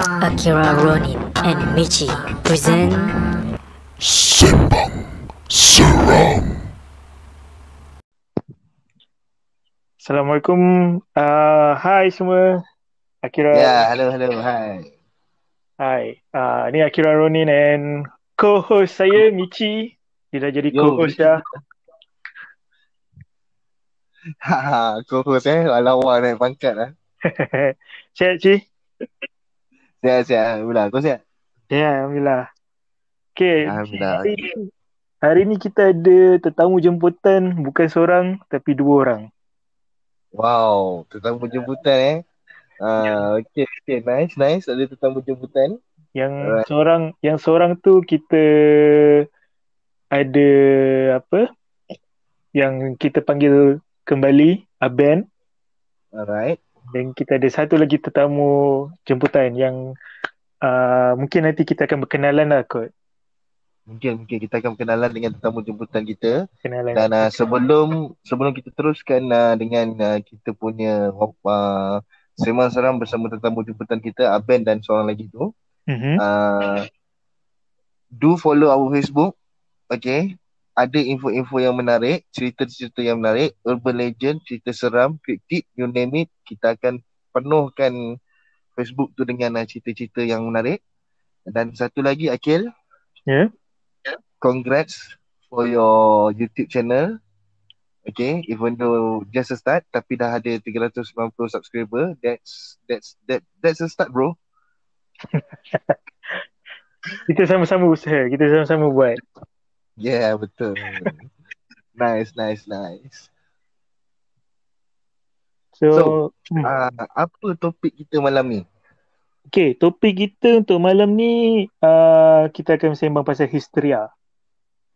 Akira Ronin and Michi present Sembang Seram Assalamualaikum. Uh, hai semua. Akira. Ya, hello, hello, hai. Hai. Uh, ni Akira Ronin and co-host saya Michi. Dia dah jadi Yo, co-host dah. Ha, co-host eh, lawa naik pangkat lah. Sihat Ci? Sihat, sihat. Alhamdulillah, kau sihat? Ya, Alhamdulillah. Okay. Alhamdulillah. Hari, hari ni kita ada tetamu jemputan bukan seorang tapi dua orang. Wow, tetamu jemputan eh. Ah, okay, okay, nice, nice. Ada tetamu jemputan. Yang Alright. seorang yang seorang tu kita ada apa? Yang kita panggil kembali Aben. Alright. Dan kita ada satu lagi tetamu jemputan yang uh, mungkin nanti kita akan berkenalan lah kot. Mungkin mungkin kita akan berkenalan dengan tetamu jemputan kita. Kenalan. Dan uh, sebelum sebelum kita teruskan uh, dengan uh, kita punya uh, sembang seram bersama tetamu jemputan kita Aben dan seorang lagi tu. Mhm. uh, do follow our Facebook. Okay. Ada info-info yang menarik, cerita-cerita yang menarik, urban legend, cerita seram, kriptik, you name it. Kita akan penuhkan Facebook tu dengan uh, cerita-cerita yang menarik. Dan satu lagi Akil, Ya. congrats for your YouTube channel. Okay, even though just a start tapi dah ada 390 subscriber, that's that's that that's a start bro. Kita sama-sama usaha, kita sama-sama buat. Yeah, betul. nice, nice, nice. So, So, hmm. Uh, apa topik kita malam ni? okay, topik kita untuk malam ni uh, kita akan sembang pasal histeria.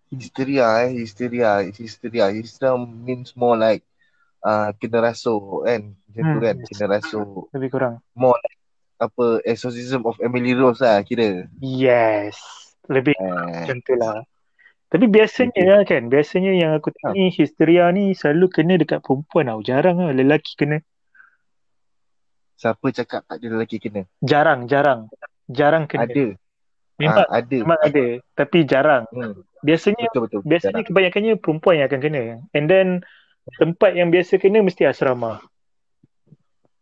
Hysteria eh, hysteria, hysteria. Hysteria means more like uh, kena rasuk kan. Macam tu Hmm, kan, yes. kena rasuk. Lebih kurang. More like apa, exorcism of Emily Rose lah kira. Yes. Lebih Eh, macam tu lah. Tapi biasanya kan, biasanya yang aku tengok ni histeria ni selalu kena dekat perempuan tau. Jarang lah lelaki kena. siapa cakap tak ada lelaki kena? Jarang, jarang. Jarang kena. Ada. Memang, Ah, ada. memang ada. Tapi jarang. Hmm, Biasanya betul betul. biasanya kebanyakannya perempuan yang akan kena. And then tempat yang biasa kena mesti asrama.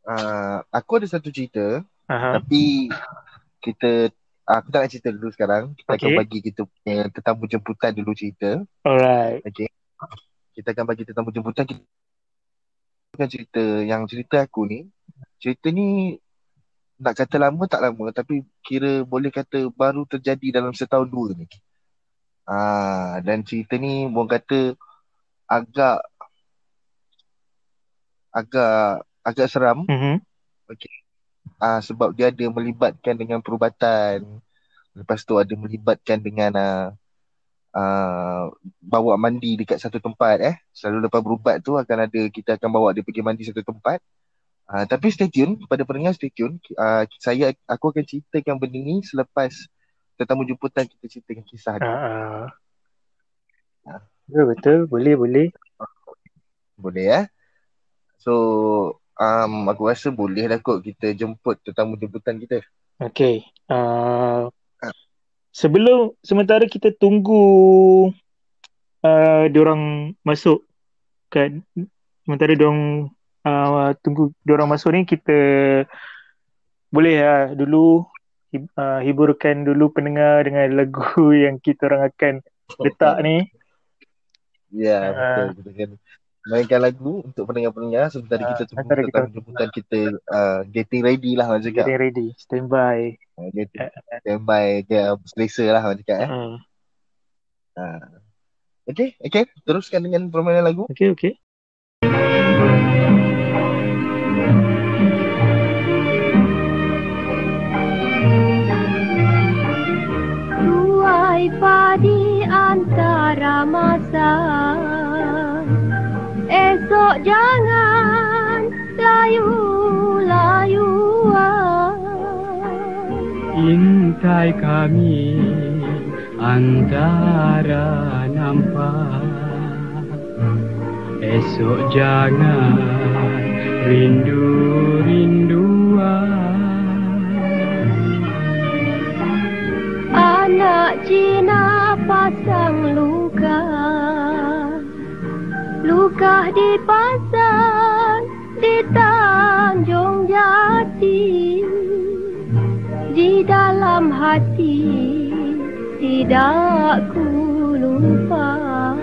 Uh, aku ada satu cerita Aha. tapi kita aku tak nak cerita dulu sekarang. Kita akan Okay. bagi kita punya tetamu jemputan dulu cerita. Alright. Okay. Kita akan bagi tetamu jemputan kita akan cerita yang cerita aku ni. Cerita ni nak kata lama tak lama tapi kira boleh kata baru terjadi dalam setahun dua ni. Ah dan cerita ni orang kata agak agak agak seram Mhm. Ah sebab dia ada melibatkan dengan perubatan. Lepas tu ada melibatkan dengan ah uh, bawa mandi dekat satu tempat eh. Selalu lepas berubat tu akan ada kita akan bawa dia pergi mandi satu tempat. Uh, tapi stay tune pada pendengar stay tune. Uh, saya aku akan ceritakan benda ni selepas tetamu jemputan kita ceritakan kisah dia. Ah, ah. Betul, betul. Boleh, boleh. Boleh eh? So um, aku rasa boleh lah kot kita jemput tetamu jemputan kita. Okay. Uh, sebelum, sementara kita tunggu uh, diorang masuk kan, sementara diorang uh, tunggu diorang masuk ni, kita boleh lah dulu hib, uh, hiburkan dulu pendengar dengan lagu yang kita orang akan letak ni. Ya, Ah. betul. Kan mainkan lagu untuk pendengar-pendengar sementara Ah, kita tunggu kita- jemputan kita uh, getting ready lah orang cakap. Getting ready. Stand by. Uh, getting standby dia selesa lah orang cakap eh. Uh, Uh. Okay, okay. Teruskan dengan permainan lagu. okay, okay. Tuai padi antara masa Tok jangan layu-layuan Intai kami antara nampak. Esok jangan rindu-rinduan. Anak Cina pasang luar Luka dipasang di Tanjung Jati. Di dalam hati tidak ku lupa.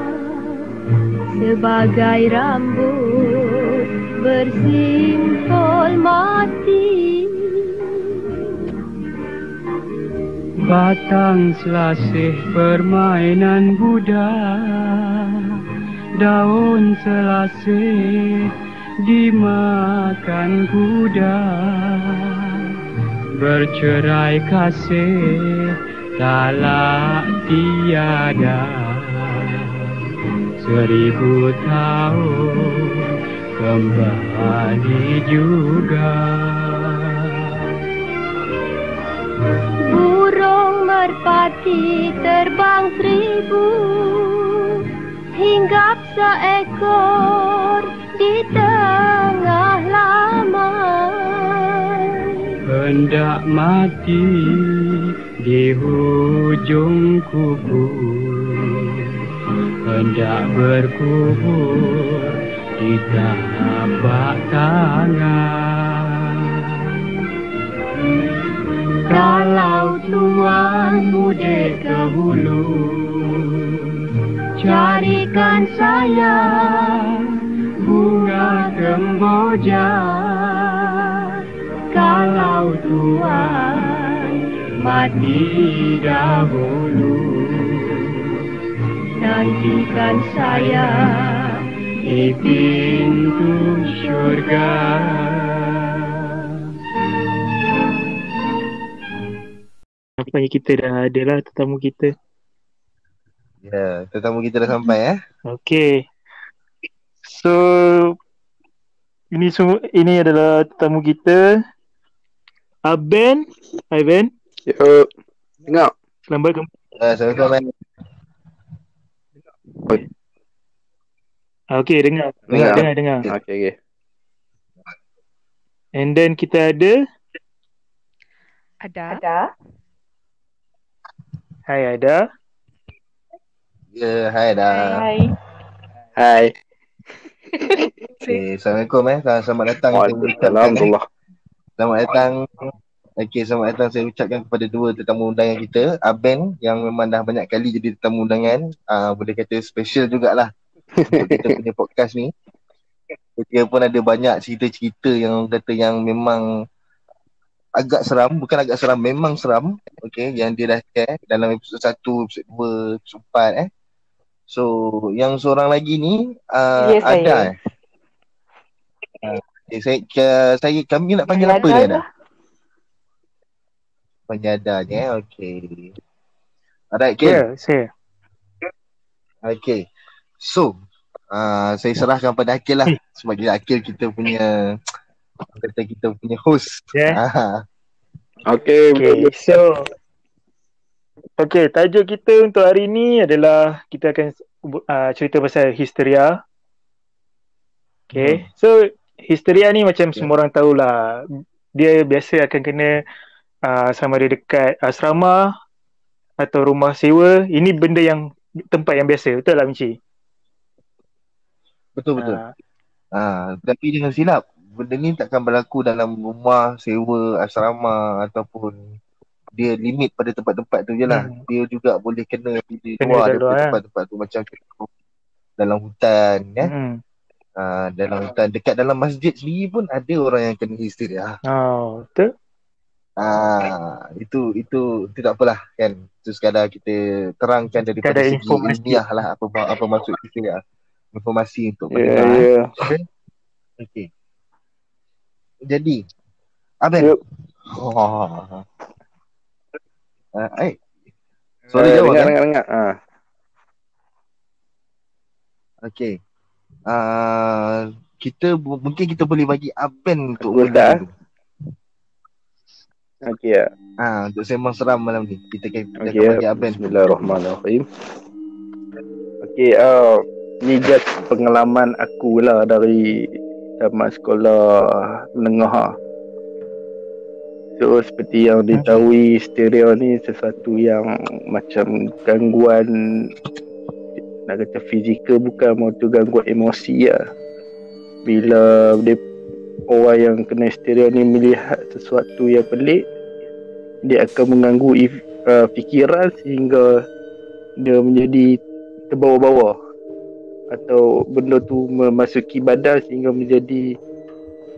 Sebagai rambut bersimpul mati. Batang selasih permainan Buddha Daun selasih dimakan kuda. Bercerai kasih talak tiada. Seribu tahun kembali juga. Burung merpati terbang seribu Hinggap seekor di tengah laman. Hendak mati di hujung kuku Hendak berkubur di tapak tangan. Kalau tuan mudik ke hulu Carikan saya bunga kemboja Kalau tuan mati dahulu Nantikan saya di pintu syurga Nampaknya kita dah ada lah tetamu kita. Ya, tetamu kita dah sampai eh. Okay. So, ini semua ini adalah tetamu kita. Aben. Hai Ben. Yo, dengar. Selamat kembali. Uh, Assalamualaikum man. Ah, Okay, dengar. Dengar. Dengar, dengar. Okey, okey. And then kita ada. Ada. Hai ada. Ya, hai dah. Hai. Okay, Assalamualaikum eh. Selamat datang. Eh. Waalaikumsalam. Selamat datang. Okey, selamat datang saya ucapkan kepada dua tetamu undangan kita. Aben yang memang dah banyak kali jadi tetamu undangan. Uh, boleh kata special jugalah untuk kita punya podcast ni. Dia pun ada banyak cerita-cerita yang kata yang memang agak seram, bukan agak seram, memang seram. Okey, yang dia dah share dalam episod 1, episod 2, episod 4 eh. So, yang seorang lagi ni uh, Ya, saya. ada eh. Uh, okay, saya, ke- saya kami nak panggil apa dia dah? Penyadarnya, eh? okay. Alright, Ya, Ken. yeah, saya. Okay. So, uh, saya serahkan pada Akil lah. Sebab dia Akil kita punya, kata kita punya host. Yeah. Ah, Okey, Okay, betul. so Okay, tajuk kita untuk hari ni adalah kita akan uh, cerita pasal histeria. Okay, so histeria ni macam semua orang tahulah. Dia biasa akan kena uh, sama ada dekat asrama atau rumah sewa. Ini benda yang tempat yang biasa. Betul lah Michi? betul betul. Ah, Ah, tapi jangan silap. Benda ni takkan berlaku dalam rumah, sewa, asrama ataupun dia limit pada tempat-tempat tu je lah. Hmm. Dia juga boleh kena di Kena luar kat daripada luar, eh. tempat-tempat tu macam dalam hutan ya. mm. Ah, dalam hutan dekat dalam masjid sendiri pun ada orang yang kena histeria. Oh, betul? Ah, itu itu tidak apalah kan. Itu sekadar kita terangkan daripada segi ilmiah lah apa apa maksud histeria. Informasi untuk Ya, pendengar. eh. ya. Okey. Jadi, Abel. Yup. Oh. Uh, eh. Eh, Sorry jawab dengar, kan? dengar, dengar. Ah. Okey. Uh, kita bu- mungkin kita boleh bagi Aben untuk dulu. Okey ya. Ah, untuk sembang seram malam ni. Kita akan, kita Okey akan bagi ya. Aben. Bismillahirrahmanirrahim. Okey, uh, ni just pengalaman aku lah dari zaman sekolah menengah. So seperti yang diketahui stereo ni sesuatu yang macam gangguan nak kata fizikal bukan mahu gangguan emosi lah. Bila dia, orang yang kena stereo ni melihat sesuatu yang pelik dia akan mengganggu if, uh, fikiran sehingga dia menjadi terbawa-bawa atau benda tu memasuki badan sehingga menjadi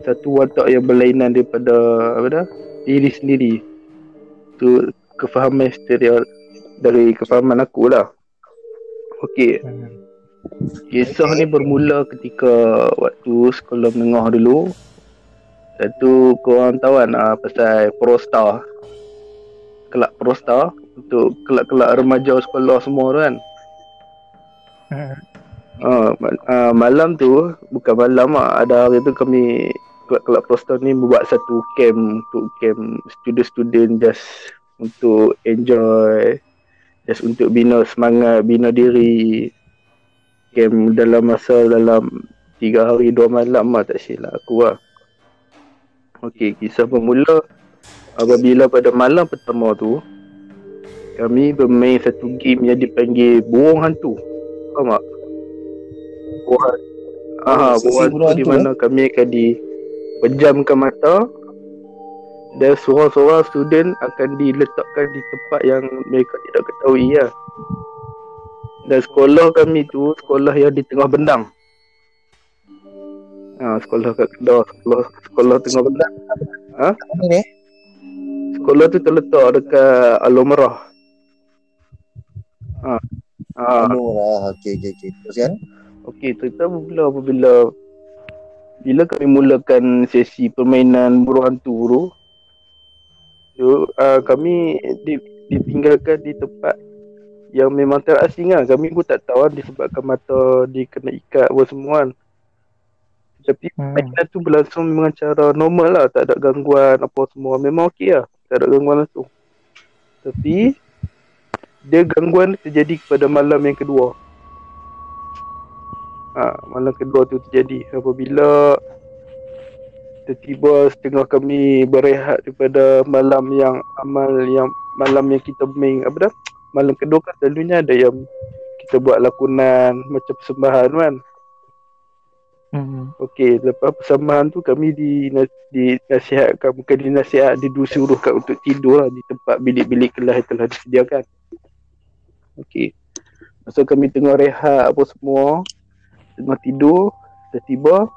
satu watak yang berlainan daripada apa dah diri sendiri. Tu kefahaman stereo dari kefahaman aku lah. Okey. Kisah ni bermula ketika waktu sekolah menengah dulu. Satu korang tahu kan uh, pasal prosta kelak prosta untuk kelak-kelak remaja sekolah semua tu kan. Uh, uh, malam tu bukan malam lah ada hari tu kami kelab-kelab Prostor ni membuat satu camp untuk camp student-student just untuk enjoy just untuk bina semangat bina diri. Camp dalam masa dalam tiga hari dua malam lah tak silap aku lah. Okey, kisah bermula apabila pada malam pertama tu kami bermain satu game yang dipanggil burung hantu. Faham tak? Burung Ah, burung hantu di mana kami akan di pejamkan mata dan seorang-seorang student akan diletakkan di tempat yang mereka tidak ketahui ya. Dan sekolah kami tu sekolah yang di tengah bendang. Ha, sekolah kat Kedah, sekolah, sekolah tengah bendang. Ha? Ni Sekolah tu terletak dekat Alomrah. Ha. Ha. Oh, lah. Okey, okey, okey. Teruskan. Okey, cerita bermula apabila bila kami mulakan sesi permainan burung hantu tu so, uh, kami di, ditinggalkan di tempat yang memang terasing lah. Kami pun tak tahu kan disebabkan mata dikena ikat apa semua kan. Tapi hmm. permainan tu berlangsung dengan cara normal lah. Tak ada gangguan apa semua. Memang okey lah. Tak ada gangguan langsung. Tapi dia gangguan terjadi kepada malam yang kedua ha, malam kedua tu terjadi apabila tiba-tiba setengah kami berehat daripada malam yang amal yang malam yang kita main apa dah malam kedua kan selalunya ada yang kita buat lakonan macam persembahan kan Hmm. Okey, lepas persembahan tu kami di dinasihatkan bukan dinasihat disuruhkan untuk tidur lah di tempat bilik-bilik kelas yang telah disediakan. Okey. Masa kami tengah rehat apa semua, tengah tidur tiba-tiba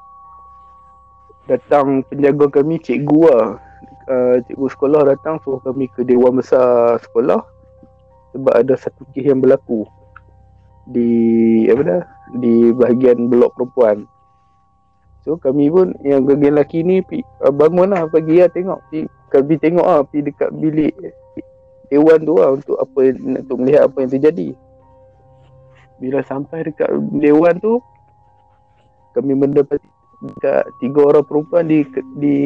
datang penjaga kami cikgu lah. Uh, cikgu sekolah datang suruh kami ke dewan besar sekolah sebab ada satu kes yang berlaku di apa dah di bahagian blok perempuan. So kami pun yang bahagian lelaki ni uh, bangun lah pagi lah tengok. Kami tengok lah pergi dekat bilik dewan tu lah untuk apa untuk melihat apa yang terjadi. Bila sampai dekat dewan tu kami mendapati dekat tiga orang perempuan di di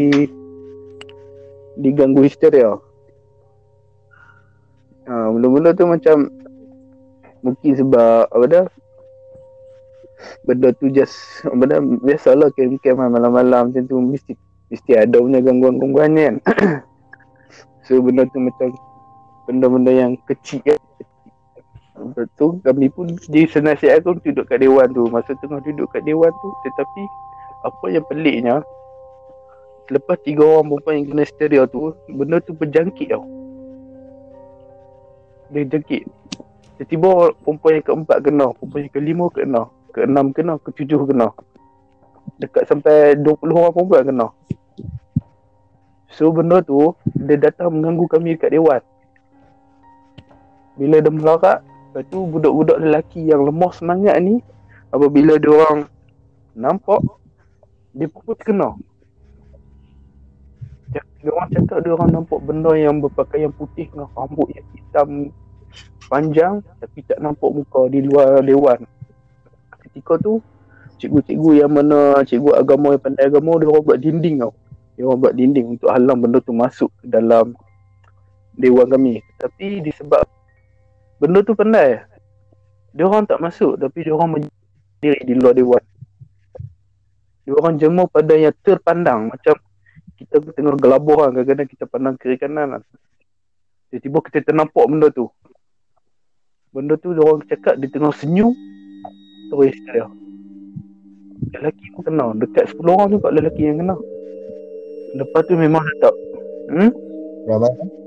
diganggu histeria. Ha, mula-mula tu macam mungkin sebab apa dah benda tu just benda biasalah kem-kem malam-malam macam tu mesti mesti ada punya gangguan-gangguan kan. so benda tu macam benda-benda yang kecil kan. Lepas tu kami pun di senasihat aku duduk kat dewan tu. Masa tengah duduk kat dewan tu Tetapi apa yang peliknya Selepas tiga orang perempuan yang kena stereo tu Benda tu berjangkit tau. Dia jangkit. Tiba-tiba perempuan yang keempat kena Perempuan yang kelima kena Keenam kena, ketujuh kena. Dekat sampai 20 orang perempuan kena. So benda tu Dia datang mengganggu kami dekat dewan. Bila dia melarat Lepas tu budak-budak lelaki yang lemah semangat ni Apabila dia orang nampak Dia pun kena Dia orang cakap dia orang nampak benda yang berpakaian putih dengan rambut yang hitam panjang Tapi tak nampak muka di luar dewan. Ketika tu Cikgu-cikgu yang mana cikgu agama yang pandai agama Dia orang buat dinding tau. Dia orang buat dinding untuk halang benda tu masuk dalam Dewan kami. Tapi disebab benda tu pandai dia orang tak masuk tapi dia orang berdiri di luar dewan dia orang jemur pada yang terpandang macam kita tengah gelabah kan kadang-kadang kita pandang kiri kanan kan. Tiba-tiba kita ternampak benda tu. Benda tu orang cakap dia tengah senyum. Terus dia. Lelaki pun kena. Dekat 10 orang juga lelaki yang kena. Lepas tu memang tak. Hmm? Ramai.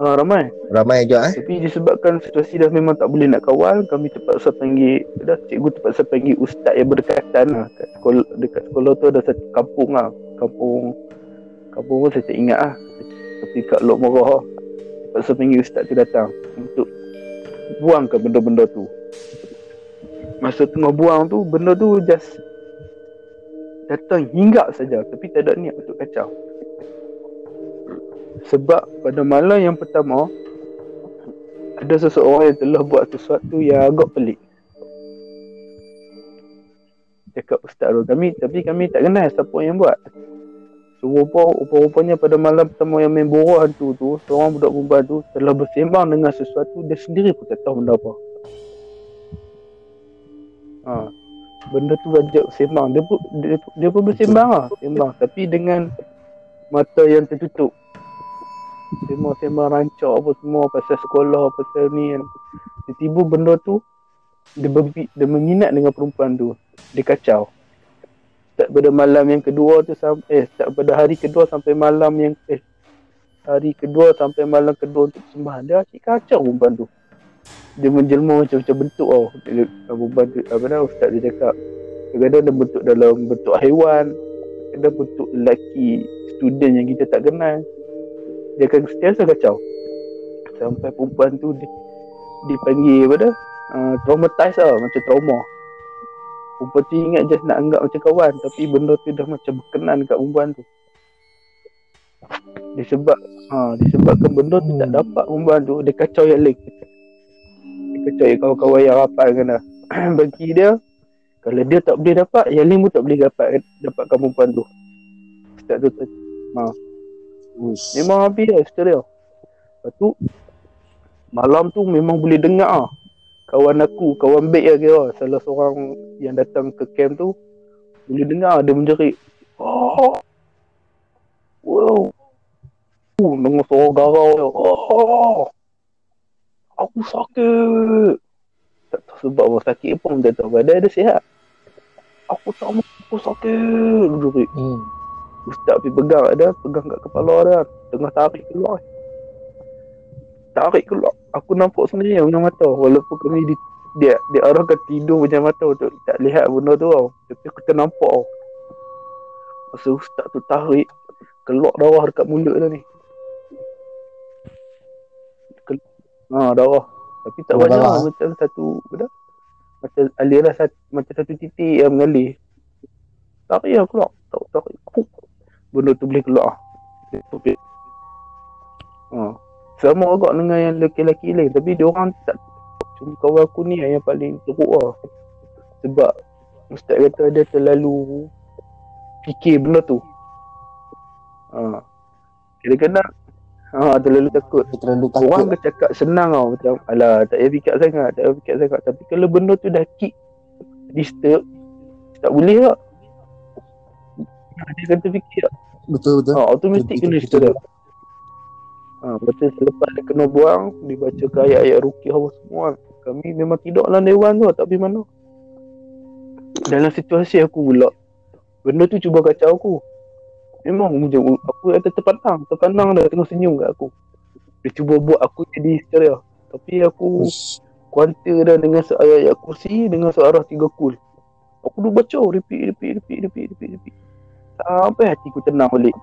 Ha, ramai. Ramai juga eh. Tapi disebabkan situasi dah memang tak boleh nak kawal, kami terpaksa panggil, dah cikgu terpaksa panggil ustaz yang berdekatan lah. Kat sekolah, dekat sekolah tu ada satu kampung lah. Kampung, kampung pun saya tak ingat lah. Tapi kat Lok lah. Terpaksa panggil ustaz tu datang untuk buangkan benda-benda tu. Masa tengah buang tu, benda tu just datang hinggap saja tapi tak ada niat untuk kacau. Sebab pada malam yang pertama ada seseorang yang telah buat sesuatu yang agak pelik. Cakap ustaz tu kami tapi kami tak kenal siapa yang buat. So rupa, rupa-rupanya pada malam pertama yang main borah tu tu seorang budak perempuan tu telah bersembang dengan sesuatu dia sendiri pun tak tahu benda apa. Ha. Benda tu ajak bersembang. Dia pun, dia, dia pun bersembang lah. Sembang. Tapi dengan mata yang tertutup. Sembang-sembang rancak apa semua pasal sekolah, pasal ni kan. Tiba-tiba benda tu dia, berbi, dia meminat dengan perempuan tu. Dia kacau. Start pada malam yang kedua tu eh start pada hari kedua sampai malam yang eh hari kedua sampai malam kedua untuk sembah dia asyik kacau perempuan tu. Dia menjelma macam-macam bentuk tau. Dia, perempuan tu apa dah ustaz dia cakap. Kadang-kadang dia bentuk dalam bentuk haiwan. Kadang bentuk lelaki student yang kita tak kenal. Dia akan sentiasa kacau. Sampai perempuan tu dia, dipanggil apa dah? Uh, traumatized lah macam trauma. Perempuan tu ingat just nak anggap macam kawan tapi benda tu dah macam berkenan dekat perempuan tu. Disebab ha, disebabkan benda tu tak dapat perempuan tu dia kacau yang lain. Dia kacau yang kawan-kawan yang rapat kena. Bagi dia kalau dia tak boleh dapat yang lain pun tak boleh dapat dapatkan perempuan tu. Ustaz tu tu. Ha. Memang habis lah cerita dia. Lepas tu malam tu memang boleh dengar. Ah kawan aku, kawan baik lah kira. Salah seorang yang datang ke camp tu boleh dengar dia menjerit. Oh. Wow. Uh, dengar suara garau oh. Aku sakit. Tak tahu sebab apa sakit pun dia tahu badan dia sihat. Aku tak mahu aku sakit. Dia jerit. Hmm. Ustaz pergi pegang ada pegang kat kepala dia tengah tarik keluar. Tarik keluar. Aku nampak sendiri dengan mata. Walaupun kami di dia dia arahkan tidur macam mata untuk tak lihat benda tu tau. Tapi aku ternampak. Tau masa ustaz tu tarik keluar darah dekat mulut dia ni. Ha darah. Tapi tak banyak lah. macam satu benda macam aliran satu, macam satu titik yang mengalir. Tarik lah keluar. Tak tarik benda tu boleh keluar. Ha. Sama agak dengan yang lelaki-lelaki lain. Tapi dia orang tak cuma kawan aku ni yang paling teruk lah. Sebab ustaz kata dia terlalu fikir benda tu. Ha. kadang-kadang ha, terlalu takut. Terlalu takut. Orang lah. cakap senang tau. Macam alah tak payah fikir sangat tak payah fikir sangat. Tapi kalau benda tu dah kick disturb tak boleh tak dia akan terfikir betul betul. Ha, automatik kena disturb Ha, betul. Selepas dia kena buang Dibaca ke ayat-ayat rukiah apa semua. Kami memang tidur dalam dewan tu Tapi mana. Dalam situasi aku pula Benda tu cuba kacau aku. Memang macam Aku kata terpandang Terpandang dah tengah senyum kat aku. Dia cuba buat aku jadi hysteria Tapi aku Ush. Kuantir dah dengan ayat-ayat kursi Dengan searah tiga kul. Aku duduk baca Repeat, repeat, repeat, repeat, repeat, repeat. Sampai hatiku tenang balik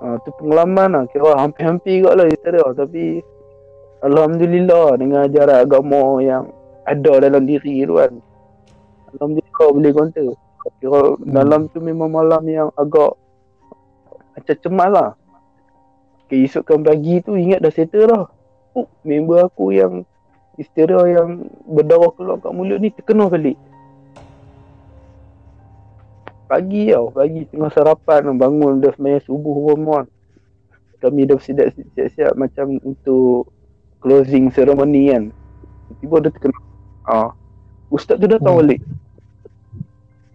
Ha, tu pengalaman lah. Kira hampir-hampir kot lah cerita dia. Tapi Alhamdulillah dengan ajaran agama yang ada dalam diri tu kan. Alhamdulillah boleh konta. Kira hmm. dalam tu memang malam yang agak macam cemas lah. Keesokan pagi tu ingat dah settle dah. Uh, member aku yang histeria yang berdarah keluar kat mulut ni terkena balik pagi tau pagi tengah sarapan bangun dah sembahyang subuh semua kami dah siap-siap macam untuk closing ceremony kan tiba dia terkena ah ustaz tu datang hmm. balik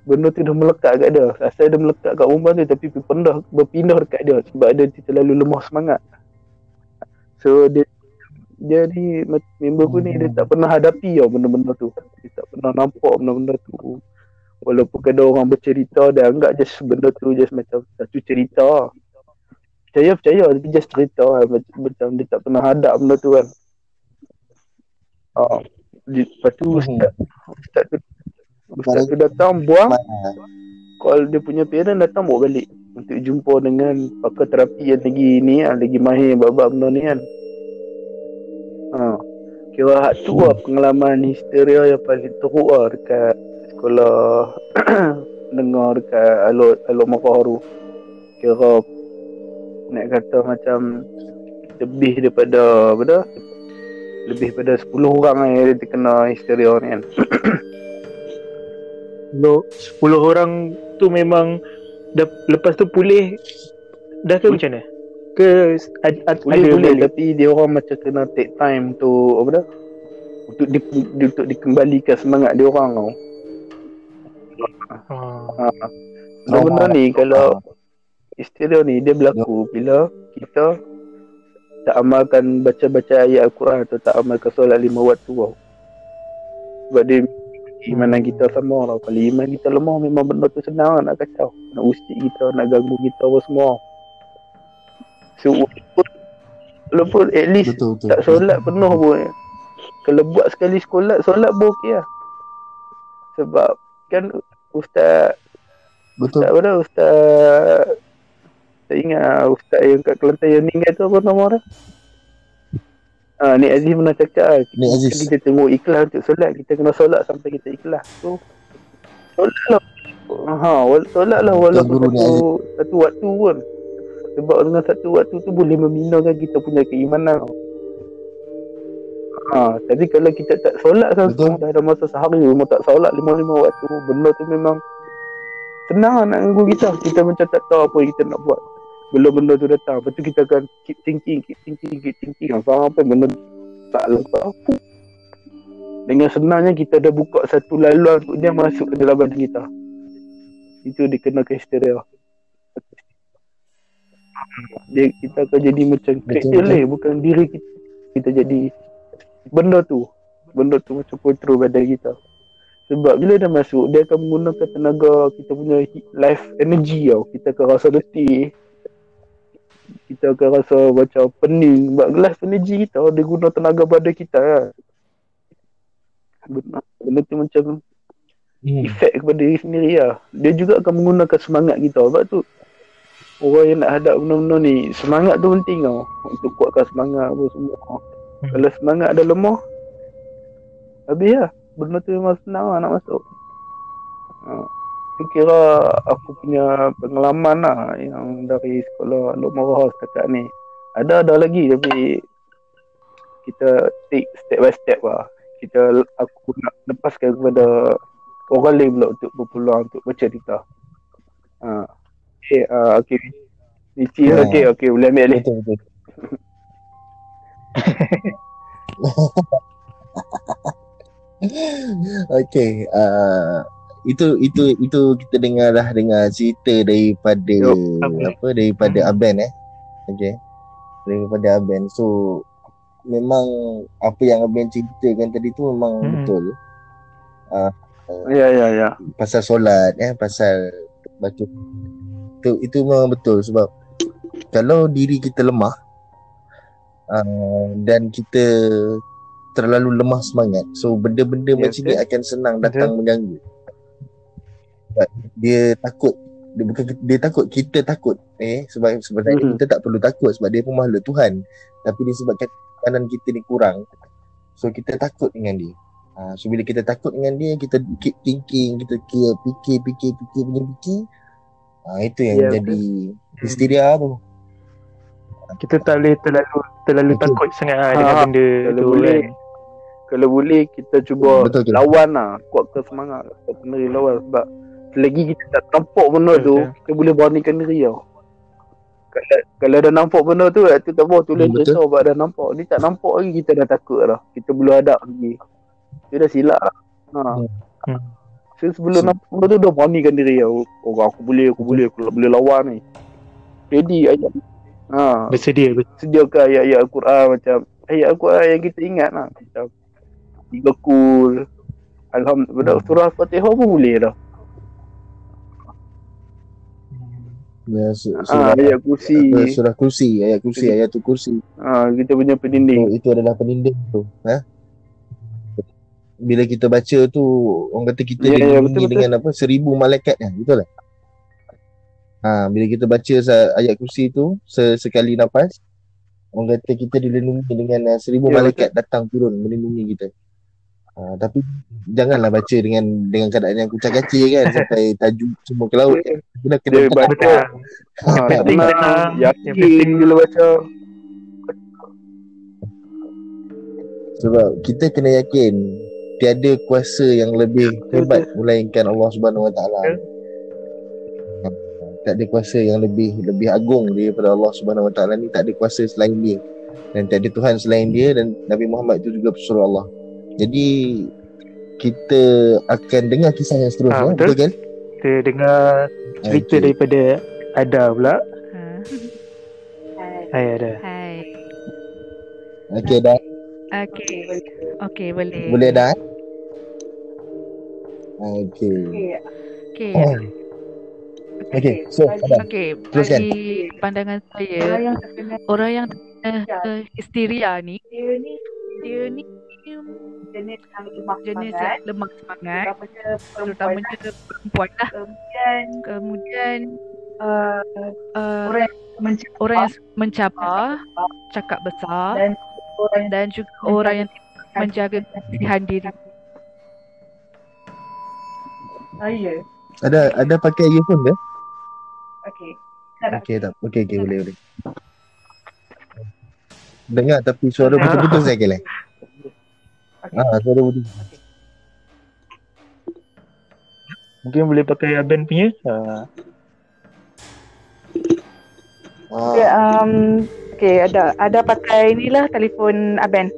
benda tu dah melekat kat dia. Asal dia melekat kat perempuan tu tapi berpindah berpindah dekat dia sebab dia terlalu lemah semangat. So dia dia ni member aku ni dia tak pernah hadapi tau benda-benda tu. Dia tak pernah nampak benda-benda tu. Walaupun kadang orang bercerita dia anggap just benda tu just macam satu cerita. Percaya percaya tapi just cerita lah. macam, macam dia tak pernah hadap benda tu kan. Ah, lepas tu ustaz, ustaz tu Ustaz tu datang buang Call dia punya parent datang bawa balik Untuk jumpa dengan pakar terapi yang lagi ni lah Lagi mahir bab-bab benda ni kan ha. Kira hak tu lah pengalaman histeria yang paling teruk lah Dekat sekolah Dengar dekat Alok Makah tu Kira Nak kata macam Lebih daripada Apa dah lebih pada 10 orang yang terkena histeria ni kan Lo 10 orang tu memang dah, lepas tu pulih dah ke macam mana? Ke ad, ad, boleh, ada boleh tapi dia orang macam kena take time tu apa dah? Untuk di, untuk dikembalikan semangat dia orang tau. Hmm. Ha. ha. Benda ni kalau istilah ni dia berlaku bila kita tak amalkan baca-baca ayat Al-Quran atau tak amalkan solat lima waktu tau. Sebab dia imanan kita sama lah. Kalau iman kita lemah memang benda tu senang lah nak kacau. Nak ustik kita, nak ganggu kita apa semua. So, walaupun, walaupun at least betul, betul. tak solat penuh pun. Kalau buat sekali sekolah, solat pun okey lah. Sebab kan Ustaz Betul. Ustaz dah? Ustaz Tak ingat Ustaz yang kat Kelantan yang meninggal tu apa nama dia? Ha, Nik Aziz pernah cakap. Nik Aziz. Kita tengok ikhlas untuk solat. Kita kena solat sampai kita ikhlas. So, solat lah. Ha, solat lah walaupun satu, satu waktu pun. Sebab dengan satu waktu tu boleh membinakan kita punya keimanan. Ha, tapi kalau kita tak solat dah ada masa sehari memang tak solat lima-lima waktu. Benda tu memang senang nak ganggu kita. Kita macam tak tahu apa yang kita nak buat. Belum benda tu datang lepas tu kita akan keep thinking keep thinking keep thinking. Faham apa benda tak lepas dengan senangnya kita dah buka satu laluan untuk dia masuk ke dalam badan kita. Itu dikenakan histeria dia, kita akan jadi macam kereta bukan diri kita. Kita jadi benda tu benda tu macam kontrol badan kita. Sebab bila dah masuk dia akan menggunakan tenaga kita punya life energy tau. Kita akan rasa letih. Kita akan rasa macam pening. Sebab gelas energy kita dia guna tenaga badan kita kan. Benda, benda tu macam hmm. efek kepada diri sendiri lah. Dia juga akan menggunakan semangat kita. Sebab tu orang yang nak hadap benda-benda ni semangat tu penting tau. Untuk kuatkan semangat apa semua hmm. kalau semangat ada lemah habis lah benda tu memang senang lah nak masuk ha tu kira aku punya pengalaman lah yang dari sekolah Lok Marah setakat ni. Ada ada lagi tapi kita take step by step lah. Kita aku nak lepaskan kepada orang lain pula untuk berpeluang untuk bercerita. Ha. Okay, uh, okay. Nici, yeah. okay, okay, boleh ambil alih. Betul, betul. okay, uh, itu itu itu kita dengar dah dengar cerita daripada Yo, apa daripada hmm. Aben eh. Okey. Daripada Aben. So memang apa yang Aben ceritakan tadi tu memang hmm. betul. Uh, ya ya ya. Pasal solat eh pasal baca itu itu memang betul sebab kalau diri kita lemah uh, dan kita terlalu lemah semangat. So benda-benda ya, macam ni akan senang datang ya. mengganggu. Sebab dia takut. Dia bukan dia takut. Kita takut eh sebab sebenarnya mm-hmm. kita tak perlu takut sebab dia pun makhluk Tuhan. Tapi disebabkan kanan kita ni kurang. So kita takut dengan dia. Ha, so bila kita takut dengan dia kita keep thinking kita kira fikir fikir fikir punya fikir ha, itu yang yeah, jadi okay. histeria tu kita tak boleh terlalu terlalu okay. takut sangat ha, dengan benda kalau tu boleh kan. kalau boleh kita cuba Betul, lawan lah kuatkan semangat tak kena lawan sebab Selagi kita tak nampak benda tu okay. Kita boleh beranikan diri tau kalau, kalau dah nampak benda tu Itu tak apa tulis hmm, cerita sebab dah nampak Ni tak nampak lagi kita dah takut lah Kita belum hadap lagi Itu dah silap lah ha. Hmm. Saya sebelum So- nampak tu dah beranikan diri aku. Orang aku boleh, aku boleh, aku boleh lawan ni. Ready ayat. Ha, Bersedia. bersedia. sediakan ayat-ayat Al-Quran macam ayat Al-Quran yang kita ingat lah. Macam tiga kul. Alhamdulillah. Surah Al-Fatihah pun boleh dah. Ya, Ha, surah, ayat kursi. surah kursi, ayat kursi, ayat tu kursi. Ha, kita punya Oh, pendinding. itu adalah peninding tu. Ha? Bila kita baca tu, orang kata kita Ya, dilindungi betul-betul. dengan apa? Seribu malaikat kan? Betul tak? Ha, bila kita baca ayat kursi tu se- sekali nafas, orang kata kita dilindungi dengan uh, seribu Ya, malaikat datang turun melindungi kita. Ha, tapi janganlah baca dengan dengan keadaan yang kucak kacir kan sampai tajuk semua ke laut kan. Kena kena Dia tenang. baca. Betul. Ha, penting tenang. Yang penting bila baca. Sebab kita kena yakin tiada kuasa yang lebih hebat melainkan Allah Subhanahu Wa Taala. Tak ada kuasa yang lebih lebih agung daripada Allah Subhanahu Wa Taala ni, tak ada kuasa selain dia. Dan tak ada Tuhan selain dia dan Nabi Muhammad itu juga pesuruh Allah. Jadi kita akan dengar kisah yang seterusnya, Ah, betul. betul kan? kita dengar cerita Okey. daripada Ada pula. Ha. Hai Ada. Hai. Okey dah. Okey. Okey, boleh. Boleh dah. eh? Okey. Okey. Oh. Okey, so ada. Okey, Teruskan. bagi pandangan saya, orang yang uh, uh, histeria ni, dia ni dia ni jenis yang lemah jenis semangat. yang lemah semangat, terutamanya perempuan terutamanya perempuan lah. kemudian Kemudian uh, uh, orang yang mencakap orang yang mencabar, cakap besar dan orang dan juga orang yang menjaga kebersihan diri. saya Ada ada pakai earphone ke? Okey Okey tak. Okey okey boleh boleh. Dengar tapi suara betul-betul saya kelek. Ah, suara betul. Mungkin boleh pakai Aben punya. Uh, okay, Ah, um, okay ada ada pakai inilah telefon Aben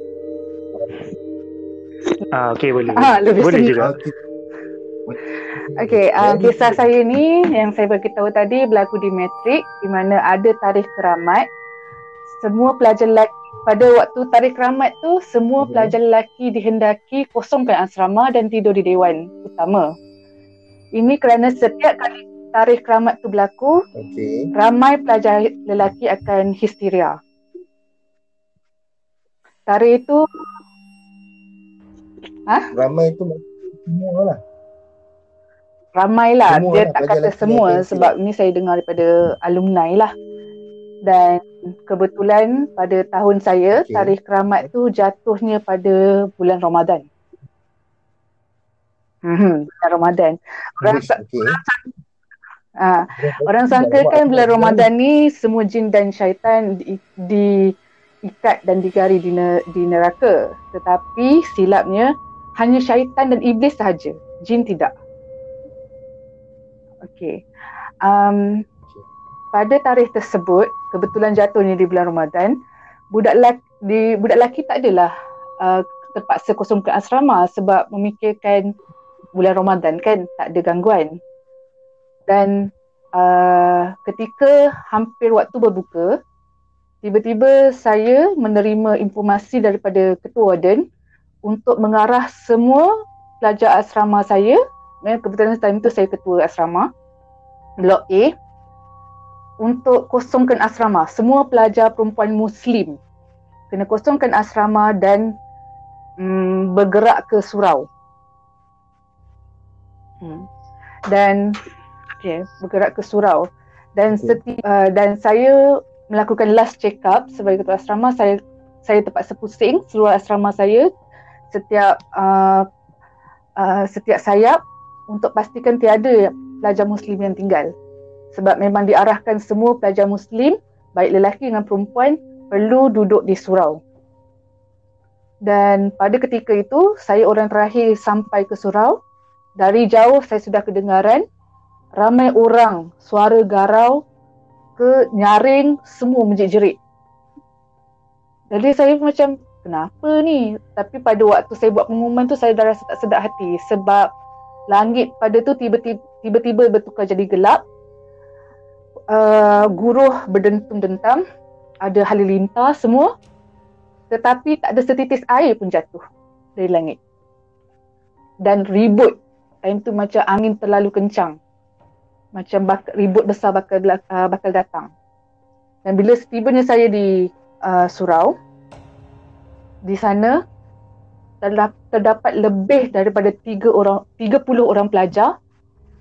ah, okay boleh. Ah, lebih boleh juga. okey. Okey, um, kisah saya ni yang saya beritahu tadi berlaku di matrik di mana ada tarikh keramat. Semua pelajar lelaki pada waktu tarikh keramat tu semua Mhm. pelajar lelaki dihendaki kosongkan asrama dan tidur di dewan utama. Ini kerana setiap kali tarikh keramat tu berlaku, Okey. ramai pelajar lelaki akan histeria. Tarikh itu Ramai tu semua lah. Ramailah Semua dia lah, tak kata lelaki semua yang sebab ni saya dengar daripada alumni lah dan kebetulan pada tahun saya Okey. tarikh keramat tu jatuhnya pada bulan Ramadan Hmm, bulan Ramadan. Orang, sa- Okey. ah, orang sangka kan bulan Ramadan ni semua jin dan syaitan di, diikat dan digari di, ne- di neraka. Tetapi silapnya hanya syaitan dan iblis sahaja. Jin tidak. Okey. Um, pada tarikh tersebut, kebetulan jatuhnya di bulan Ramadan, budak lelaki, di, budak lelaki tak adalah uh, terpaksa kosongkan asrama sebab memikirkan bulan Ramadan kan, tak ada gangguan. Dan uh, ketika hampir waktu berbuka, tiba-tiba saya menerima informasi daripada ketua warden untuk mengarah semua pelajar asrama saya, eh, kebetulan time tu saya ketua asrama, blok A, untuk kosongkan asrama. Semua pelajar perempuan Muslim kena kosongkan asrama dan mm, bergerak ke surau. Hmm. Dan okay, bergerak ke surau. Dan Okay. seti, uh, dan saya melakukan last check up sebagai ketua asrama saya saya terpaksa pusing seluruh asrama saya setiap uh, uh, setiap sayap untuk pastikan tiada pelajar muslim yang tinggal. Sebab memang diarahkan semua pelajar muslim baik lelaki dengan perempuan perlu duduk di surau. Dan pada ketika itu saya orang terakhir sampai ke surau. Dari jauh saya sudah kedengaran ramai orang suara garau ke nyaring semua menjerit-jerit. Jadi saya macam kenapa ni? Tapi pada waktu saya buat pengumuman tu saya dah rasa tak sedap hati sebab langit pada tu tiba-tiba, tiba-tiba bertukar jadi gelap. Uh, guruh berdentum-dentam ada halilintar semua. Tetapi tak ada setitis air pun jatuh dari langit. Dan ribut. Time tu macam angin terlalu kencang. Macam bak- ribut besar bakal uh, bakal datang. Dan bila setibanya saya di uh, surau di sana terdapat lebih daripada 3 orang 30 orang pelajar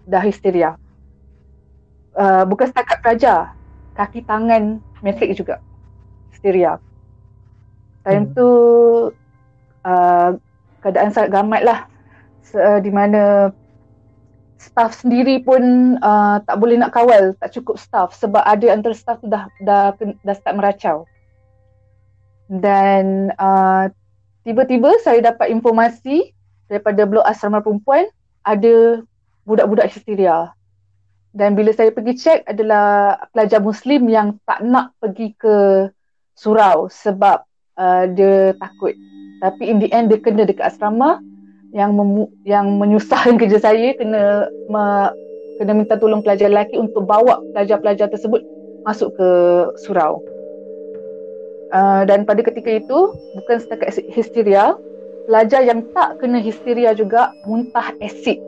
dah histeria. Uh, bukan setakat pelajar, kaki tangan metrik juga histeria. Time hmm. tu uh, keadaan sangat gamat lah uh, di mana staff sendiri pun uh, tak boleh nak kawal, tak cukup staff sebab ada antara staff tu dah dah dah, dah start meracau. Dan uh, tiba-tiba saya dapat informasi daripada blok asrama perempuan ada budak-budak histeria. Dan bila saya pergi cek adalah pelajar muslim yang tak nak pergi ke surau sebab uh, dia takut. Tapi in the end dia kena dekat asrama yang yang menyusahkan kerja saya kena me- kena minta tolong pelajar lelaki untuk bawa pelajar-pelajar tersebut masuk ke surau. Uh, dan pada ketika itu bukan setakat histeria pelajar yang tak kena histeria juga muntah asid.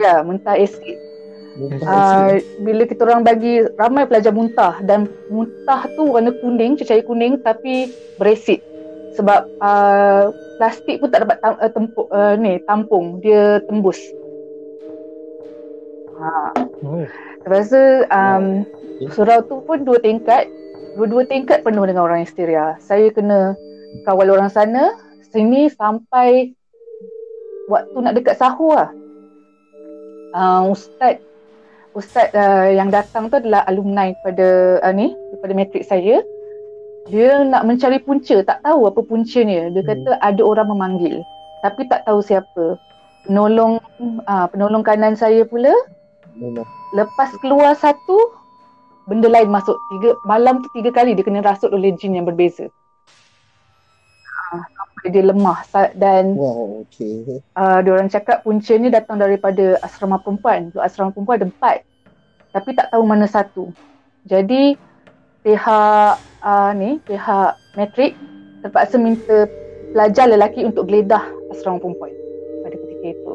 Ya muntah asid. Uh, bila kita orang bagi ramai pelajar muntah dan muntah tu warna kuning cecair kuning tapi beresid sebab uh, plastik pun tak dapat tam, uh, tempuk, uh, ni tampung dia tembus. Ha. Oh. Lepas tu um, surau tu pun dua tingkat dua-dua tingkat penuh dengan orang histeria. Saya kena kawal orang sana, sini sampai waktu nak dekat sahur lah. Uh, ustaz ustaz uh, yang datang tu adalah alumni pada uh, ni daripada matrik saya. Dia nak mencari punca, tak tahu apa puncanya. Dia kata hmm. ada orang memanggil tapi tak tahu siapa. Penolong uh, penolong kanan saya pula Lepas keluar satu benda lain masuk tiga malam tu tiga kali dia kena rasut oleh jin yang berbeza. Uh, sampai dia lemah dan wow okey. uh, dia orang cakap puncanya datang daripada asrama perempuan. Dua asrama perempuan ada empat tapi tak tahu mana satu. Jadi pihak uh, ni pihak metrik terpaksa minta pelajar lelaki untuk geledah asrama perempuan pada ketika itu.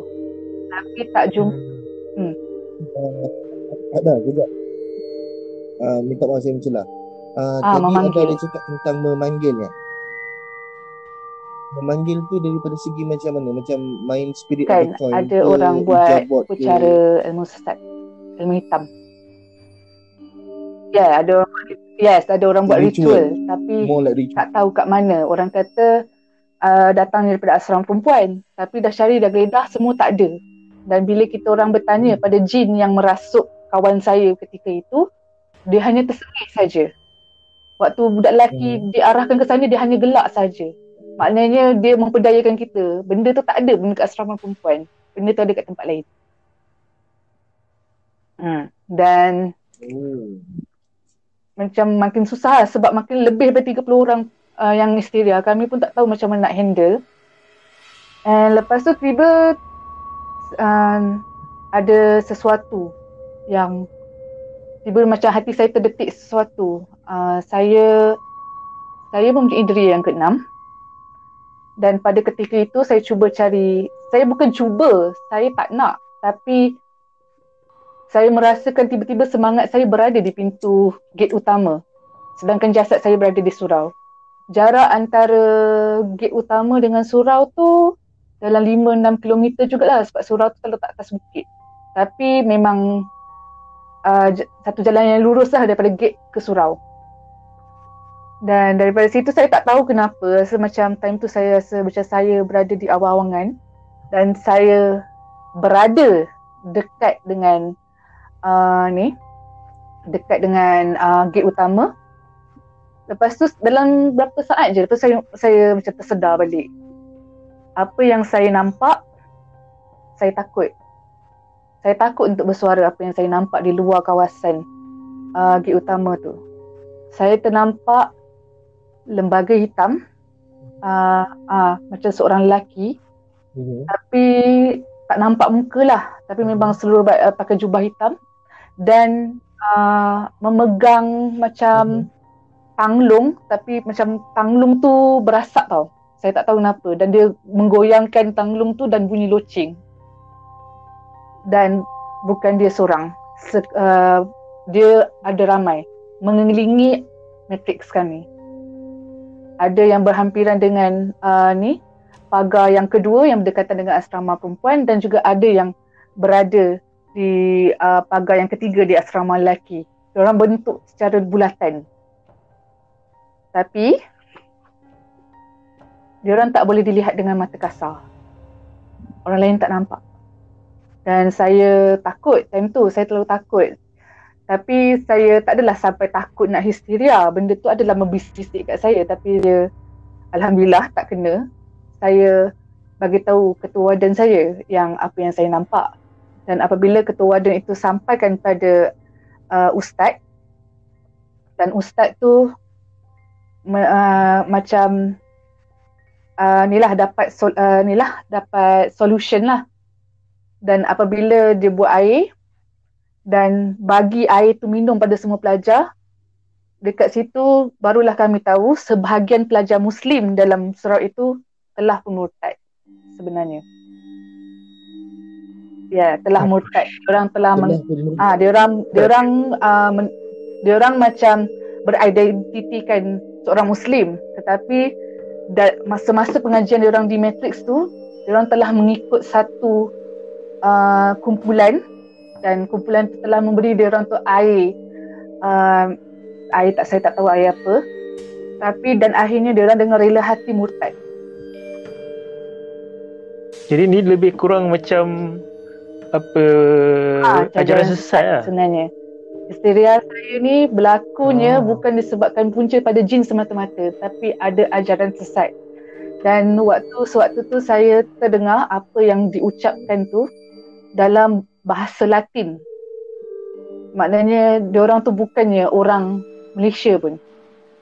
Tapi tak jumpa. Hmm. hmm. Uh, ada juga uh, minta maaf saya mencelah. Uh, ah, tadi memanggil. ada cakap tentang memanggil ya. Memanggil tu daripada segi macam mana? Macam main spirit kan, of the ada ke, orang buat ucara ilmu sesat. Ilmu hitam. Ya, yeah, ada orang yes, ada orang buat ritual, ritual tapi like ritual. tak tahu kat mana. Orang kata uh, datang daripada asrama perempuan, tapi dah cari dah geledah semua tak ada. Dan bila kita orang bertanya pada jin yang merasuk kawan saya ketika itu, dia hanya tersengih saja. Waktu budak lelaki hmm. diarahkan ke sana dia hanya gelak saja. Maknanya dia memperdayakan kita. Benda tu tak ada benda kat asrama perempuan. Benda tu ada kat tempat lain. Hmm. Dan hmm. macam makin susah sebab makin lebih daripada 30 orang uh, yang histeria. Kami pun tak tahu macam mana nak handle. And lepas tu tiba uh, ada sesuatu yang tiba macam hati saya terdetik sesuatu. Uh, saya saya mempunyai diri yang keenam. Dan pada ketika itu saya cuba cari, saya bukan cuba, saya tak nak. Tapi saya merasakan tiba-tiba semangat saya berada di pintu gate utama. Sedangkan jasad saya berada di surau. Jarak antara gate utama dengan surau tu dalam 5-6 km jugalah sebab surau tu terletak atas bukit. Tapi memang uh, satu jalan yang lurus lah daripada gate ke surau. Dan daripada situ saya tak tahu kenapa rasa macam time tu saya rasa macam saya berada di awang-awangan dan saya berada dekat dengan uh, ni dekat dengan uh, gate utama. Lepas tu dalam berapa saat je lepas saya saya macam tersedar balik. Apa yang saya nampak saya takut saya takut untuk bersuara apa yang saya nampak di luar kawasan uh, gate utama tu. Saya ternampak lembaga hitam uh, uh, macam seorang lelaki. Mm-hmm. tapi tak nampak muka lah. Tapi memang seluruh uh, pakai jubah hitam. Dan uh, memegang macam mm-hmm. tanglung. Tapi macam tanglung tu berasap tau. Saya tak tahu kenapa. Dan dia menggoyangkan tanglung tu dan bunyi loceng dan bukan dia seorang Se- uh, dia ada ramai mengelilingi matrix kami ada yang berhampiran dengan uh, ni pagar yang kedua yang berdekatan dengan asrama perempuan dan juga ada yang berada di uh, pagar yang ketiga di asrama lelaki. Orang bentuk secara bulatan. Tapi orang tak boleh dilihat dengan mata kasar. Orang lain tak nampak. Dan saya takut time tu, saya terlalu takut. Tapi saya tak adalah sampai takut nak histeria. Benda tu adalah membisik kat saya tapi dia alhamdulillah tak kena saya bagi tahu ketua warden saya yang apa yang saya nampak dan apabila ketua warden itu sampaikan pada uh, ustaz dan ustaz tu uh, macam uh, nilah dapat sol, uh, nilah dapat solution lah dan apabila dia buat air dan bagi air tu minum pada semua pelajar dekat situ barulah kami tahu sebahagian pelajar muslim dalam surau itu telah pun murtad sebenarnya. Ya, telah murtad. Orang telah meng, ah dia orang dia orang uh, men, dia orang macam beridentitikan seorang muslim tetapi masa-masa pengajian dia orang di matrix tu dia orang telah mengikut satu uh, kumpulan dan kumpulan tu telah memberi dia orang tu air uh, air tak saya tak tahu air apa tapi dan akhirnya dia orang dengan rela hati murtad jadi ni lebih kurang macam apa ha, ajaran sesat lah. Sebenarnya. Histeria saya ni berlakunya hmm. bukan disebabkan punca pada jin semata-mata tapi ada ajaran sesat. Dan waktu sewaktu tu saya terdengar apa yang diucapkan tu dalam bahasa Latin. Maknanya orang tu bukannya orang Malaysia pun.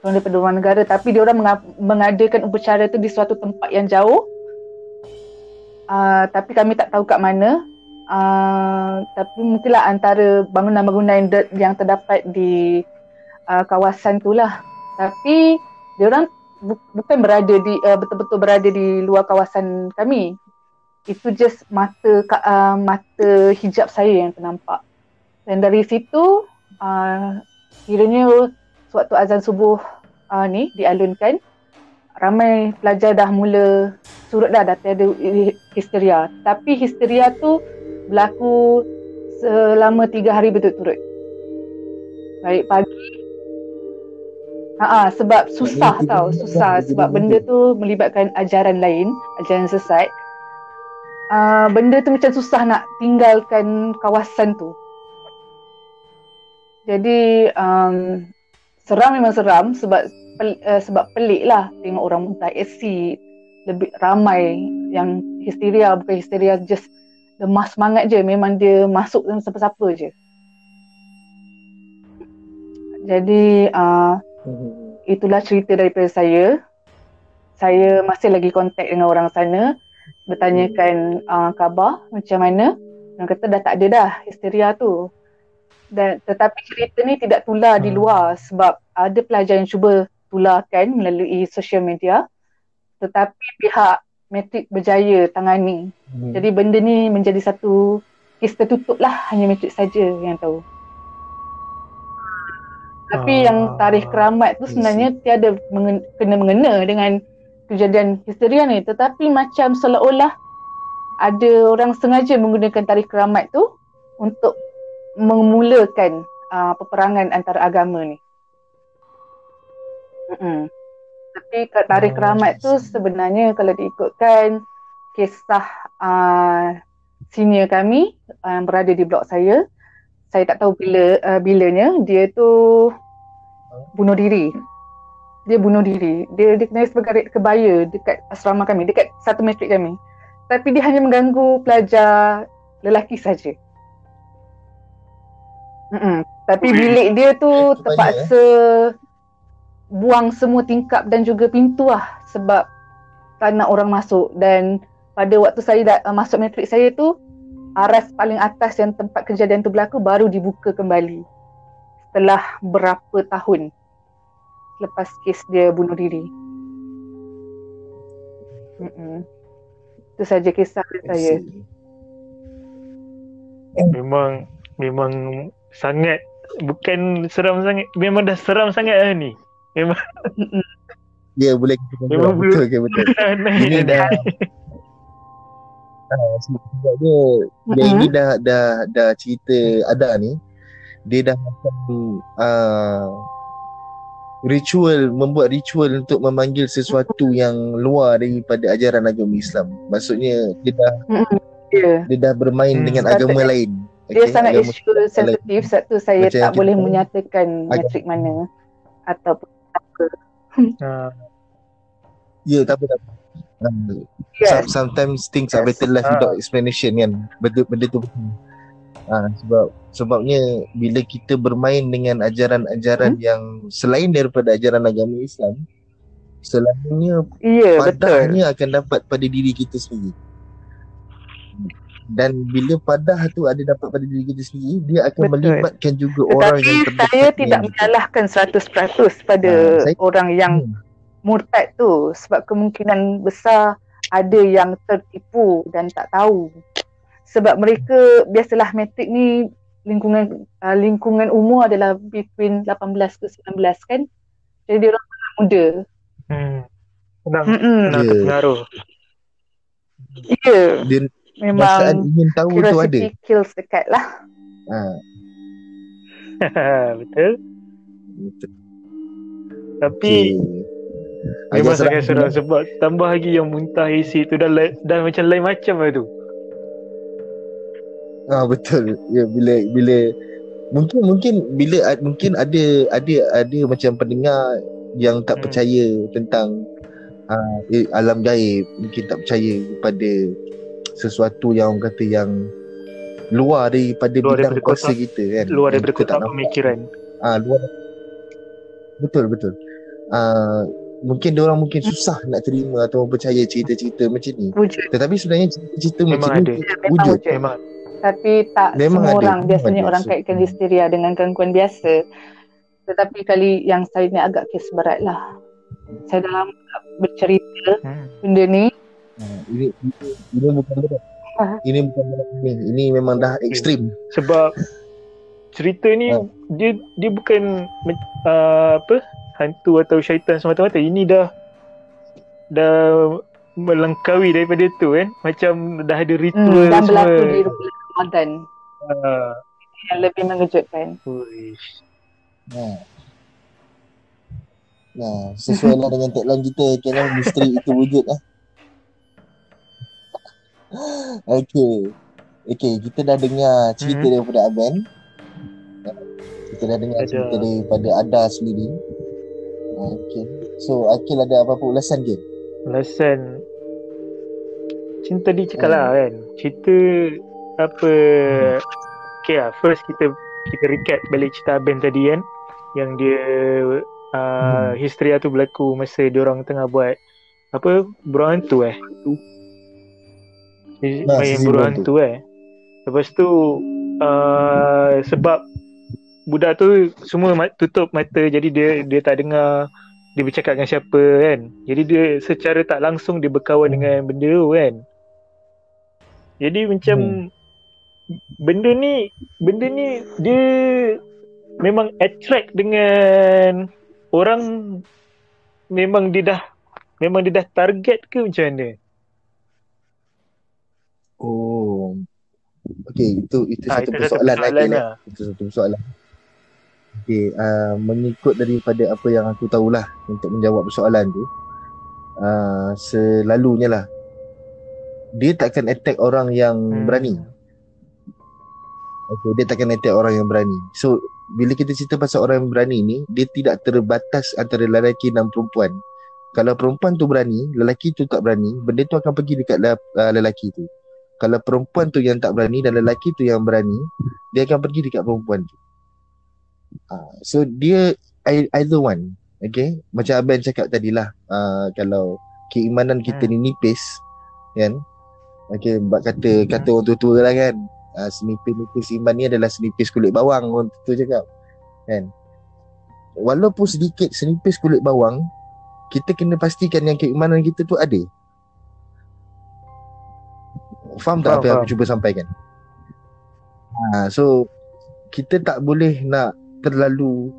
Orang daripada luar negara. Tapi orang mengadakan upacara tu di suatu tempat yang jauh. Uh, tapi kami tak tahu kat mana. Uh, tapi mungkinlah antara bangunan-bangunan yang terdapat di uh, kawasan tu lah. Tapi dia orang bu- bukan berada di uh, betul-betul berada di luar kawasan kami itu just mata uh, mata hijab saya yang ternampak. Dan dari situ uh, kiranya sewaktu azan subuh uh, ni dialunkan ramai pelajar dah mula surut dah dah tiada histeria. Tapi histeria tu berlaku selama tiga hari berturut-turut. Baik pagi Ha sebab susah tau, susah. sebab benda tu melibatkan ajaran lain, ajaran sesat. Uh, benda tu macam susah nak tinggalkan kawasan tu. Jadi um, seram memang seram sebab pel, uh, sebab pelik lah tengok orang muntah AC lebih ramai yang histeria. Bukan histeria just lemah semangat je. Memang dia masuk dalam siapa-siapa je. Jadi uh, itulah cerita daripada saya. Saya masih lagi kontak dengan orang sana bertanyakan uh, khabar macam mana orang kata dah tak ada dah histeria tu dan tetapi cerita ni tidak tular di hmm. luar sebab ada pelajar yang cuba tularkan melalui social media tetapi pihak Matrix berjaya tangani. Hmm. Jadi benda ni menjadi satu kes tertutup lah hanya Matrix saja yang tahu. Tapi uh, yang tarikh keramat tu sebenarnya tiada mengen- kena mengena dengan kejadian histeria ni tetapi macam seolah-olah ada orang sengaja menggunakan tarikh keramat tu untuk memulakan uh, peperangan antara agama ni. Mm-mm. Tapi kat tarikh oh, keramat tu sebenarnya kalau diikutkan kisah uh, senior kami uh, yang berada di blok saya, saya tak tahu bila uh, bilanya dia tu bunuh diri. Dia bunuh diri. Dia dikenali sebagai kebaya dekat asrama kami, dekat satu matrik kami. Tapi dia hanya mengganggu pelajar lelaki saja. Mm-mm. Tapi bilik dia tu terpaksa eh? buang semua tingkap dan juga pintu lah sebab tak nak orang masuk dan pada waktu saya dah, uh, masuk matrik saya tu aras paling atas yang tempat kejadian tu berlaku baru dibuka kembali setelah berapa tahun lepas kes dia bunuh diri. Mm-mm. Itu saja kisah saya. Memang memang sangat bukan seram sangat memang dah seram sangat lah ni. Memang Ya boleh kita Memang betul ke betul. Ini dah Ah, sebab dia dia Mm-mm. ini dah dah dah cerita ada ni dia dah macam uh, ritual membuat ritual untuk memanggil sesuatu yang luar daripada ajaran agama Islam. Maksudnya dia dah Ya. dia dah bermain Hmm. dengan agama lain. Dia Okey, sangat agama isu sensitif sebab tu saya Macam tak boleh kita- menyatakan Agak- matrik mana ataupun apa. uh, Ya, tak apa tak apa. Uh, Yes. some- sometimes things are better left Ah. without explanation kan. Betul benda tu. Ah sebab sebabnya bila kita bermain dengan ajaran-ajaran yang selain daripada ajaran agama Islam, selalunya Ya, betul. padahnya akan dapat pada diri kita sendiri. Dan bila padah tu ada dapat pada diri kita sendiri, dia akan Betul. melibatkan juga orang Tetapi yang saya terdekat tidak dengan kita. menyalahkan 100% pada Ah, saya- orang yang Hmm. murtad tu sebab kemungkinan besar ada yang tertipu dan tak tahu. Sebab mereka biasalah matrik ni lingkungan uh, lingkungan umur adalah between 18 ke 19 kan. Jadi dia orang sangat muda. hmm, senang Mm-mm. senang Ya. terpengaruh. Ya, Dia perasaan memang ingin tahu tu ada. kills dekat lah. Ah, Betul. Tapi okay. memang sangat seram seram sebab tambah lagi yang muntah isi tu dah lain, dah macam lain macam lah tu. Ah betul. Ya bila bila mungkin mungkin bila mungkin ada ada ada macam pendengar yang tak Hmm. percaya tentang uh, alam gaib, mungkin tak percaya kepada sesuatu yang orang kata yang luar daripada Luar bidang daripada kuasa kotak- kita kan. Luar daripada kotak pemikiran. Ah luar Betul betul. Ah mungkin dia orang mungkin susah nak terima atau percaya cerita-cerita macam ni. Wujud. Tetapi sebenarnya cerita-cerita Memang macam ada. ni Memang wujud. wujud. Memang Tapi tak Memang semua ada, orang biasanya ada. orang kaitkan hmm. histeria dengan gangguan biasa. Tetapi kali yang saya ni agak kes berat lah. Saya dah lama tak bercerita hmm. benda ni. Ah, ini, ini ini bukan berat. Ah. Ini bukan berat ini. Ini memang dah ekstrim. Sebab cerita ni Ha. dia dia bukan uh, apa hantu atau syaitan semata-mata. Ini dah dah melengkawi daripada tu kan. Macam dah ada ritual Hmm, dan semua. berlaku di bulan Ramadan Uh, yang lebih mengejutkan. uish. Nah. Nah, sesuai lah dengan tagline kita kena misteri itu wujud lah. Okey. Okey, kita dah dengar cerita Mhm. daripada Aben. Kita dah dengar Ada. cerita daripada Ada sendiri. Okey. So, Akil ada apa-apa ulasan ke? Alasan Macam tadi cakap Hmm. lah kan Cerita Apa Okay lah First kita Kita recap balik cerita Aben tadi kan Yang dia uh, Histeria tu berlaku Masa diorang tengah buat Apa Burung hantu eh? Nah, Main burung hantu eh? Lepas tu uh, Sebab Budak tu Semua tutup mata Jadi dia Dia tak dengar dia bercakap dengan siapa kan? Jadi dia secara tak langsung dia berkawan dengan benda tu kan? Jadi macam benda ni benda ni dia memang attract dengan orang memang dia dah memang dia dah target ke macam mana Oh. Okey, itu itu Ah, satu itu satu persoalan lagi lah. lah. Itu satu persoalan. Okey, uh, mengikut daripada apa yang aku tahulah untuk menjawab persoalan tu. Uh, selalunya lah dia takkan attack orang yang Hmm. berani. Okay, dia takkan attack orang yang berani. So, bila kita cerita pasal orang yang berani ni, dia tidak terbatas antara lelaki dan perempuan. Kalau perempuan tu berani, lelaki tu tak berani, benda tu akan pergi dekat uh, lelaki tu. Kalau perempuan tu yang tak berani dan lelaki tu yang berani, dia akan pergi dekat perempuan tu. Uh, so, dia ei- either one. Okay? Macam Abang cakap tadi lah, uh, kalau keimanan kita Hmm. ni nipis, kan? Okay, kata kata orang tua-tua lah kan. Uh, senipis-nipis iman ni adalah senipis kulit bawang orang tua cakap. Kan? Walaupun sedikit senipis kulit bawang, kita kena pastikan yang keimanan kita tu ada. Faham tak Faham, apa yang aku cuba sampaikan? Ha, so kita tak boleh nak terlalu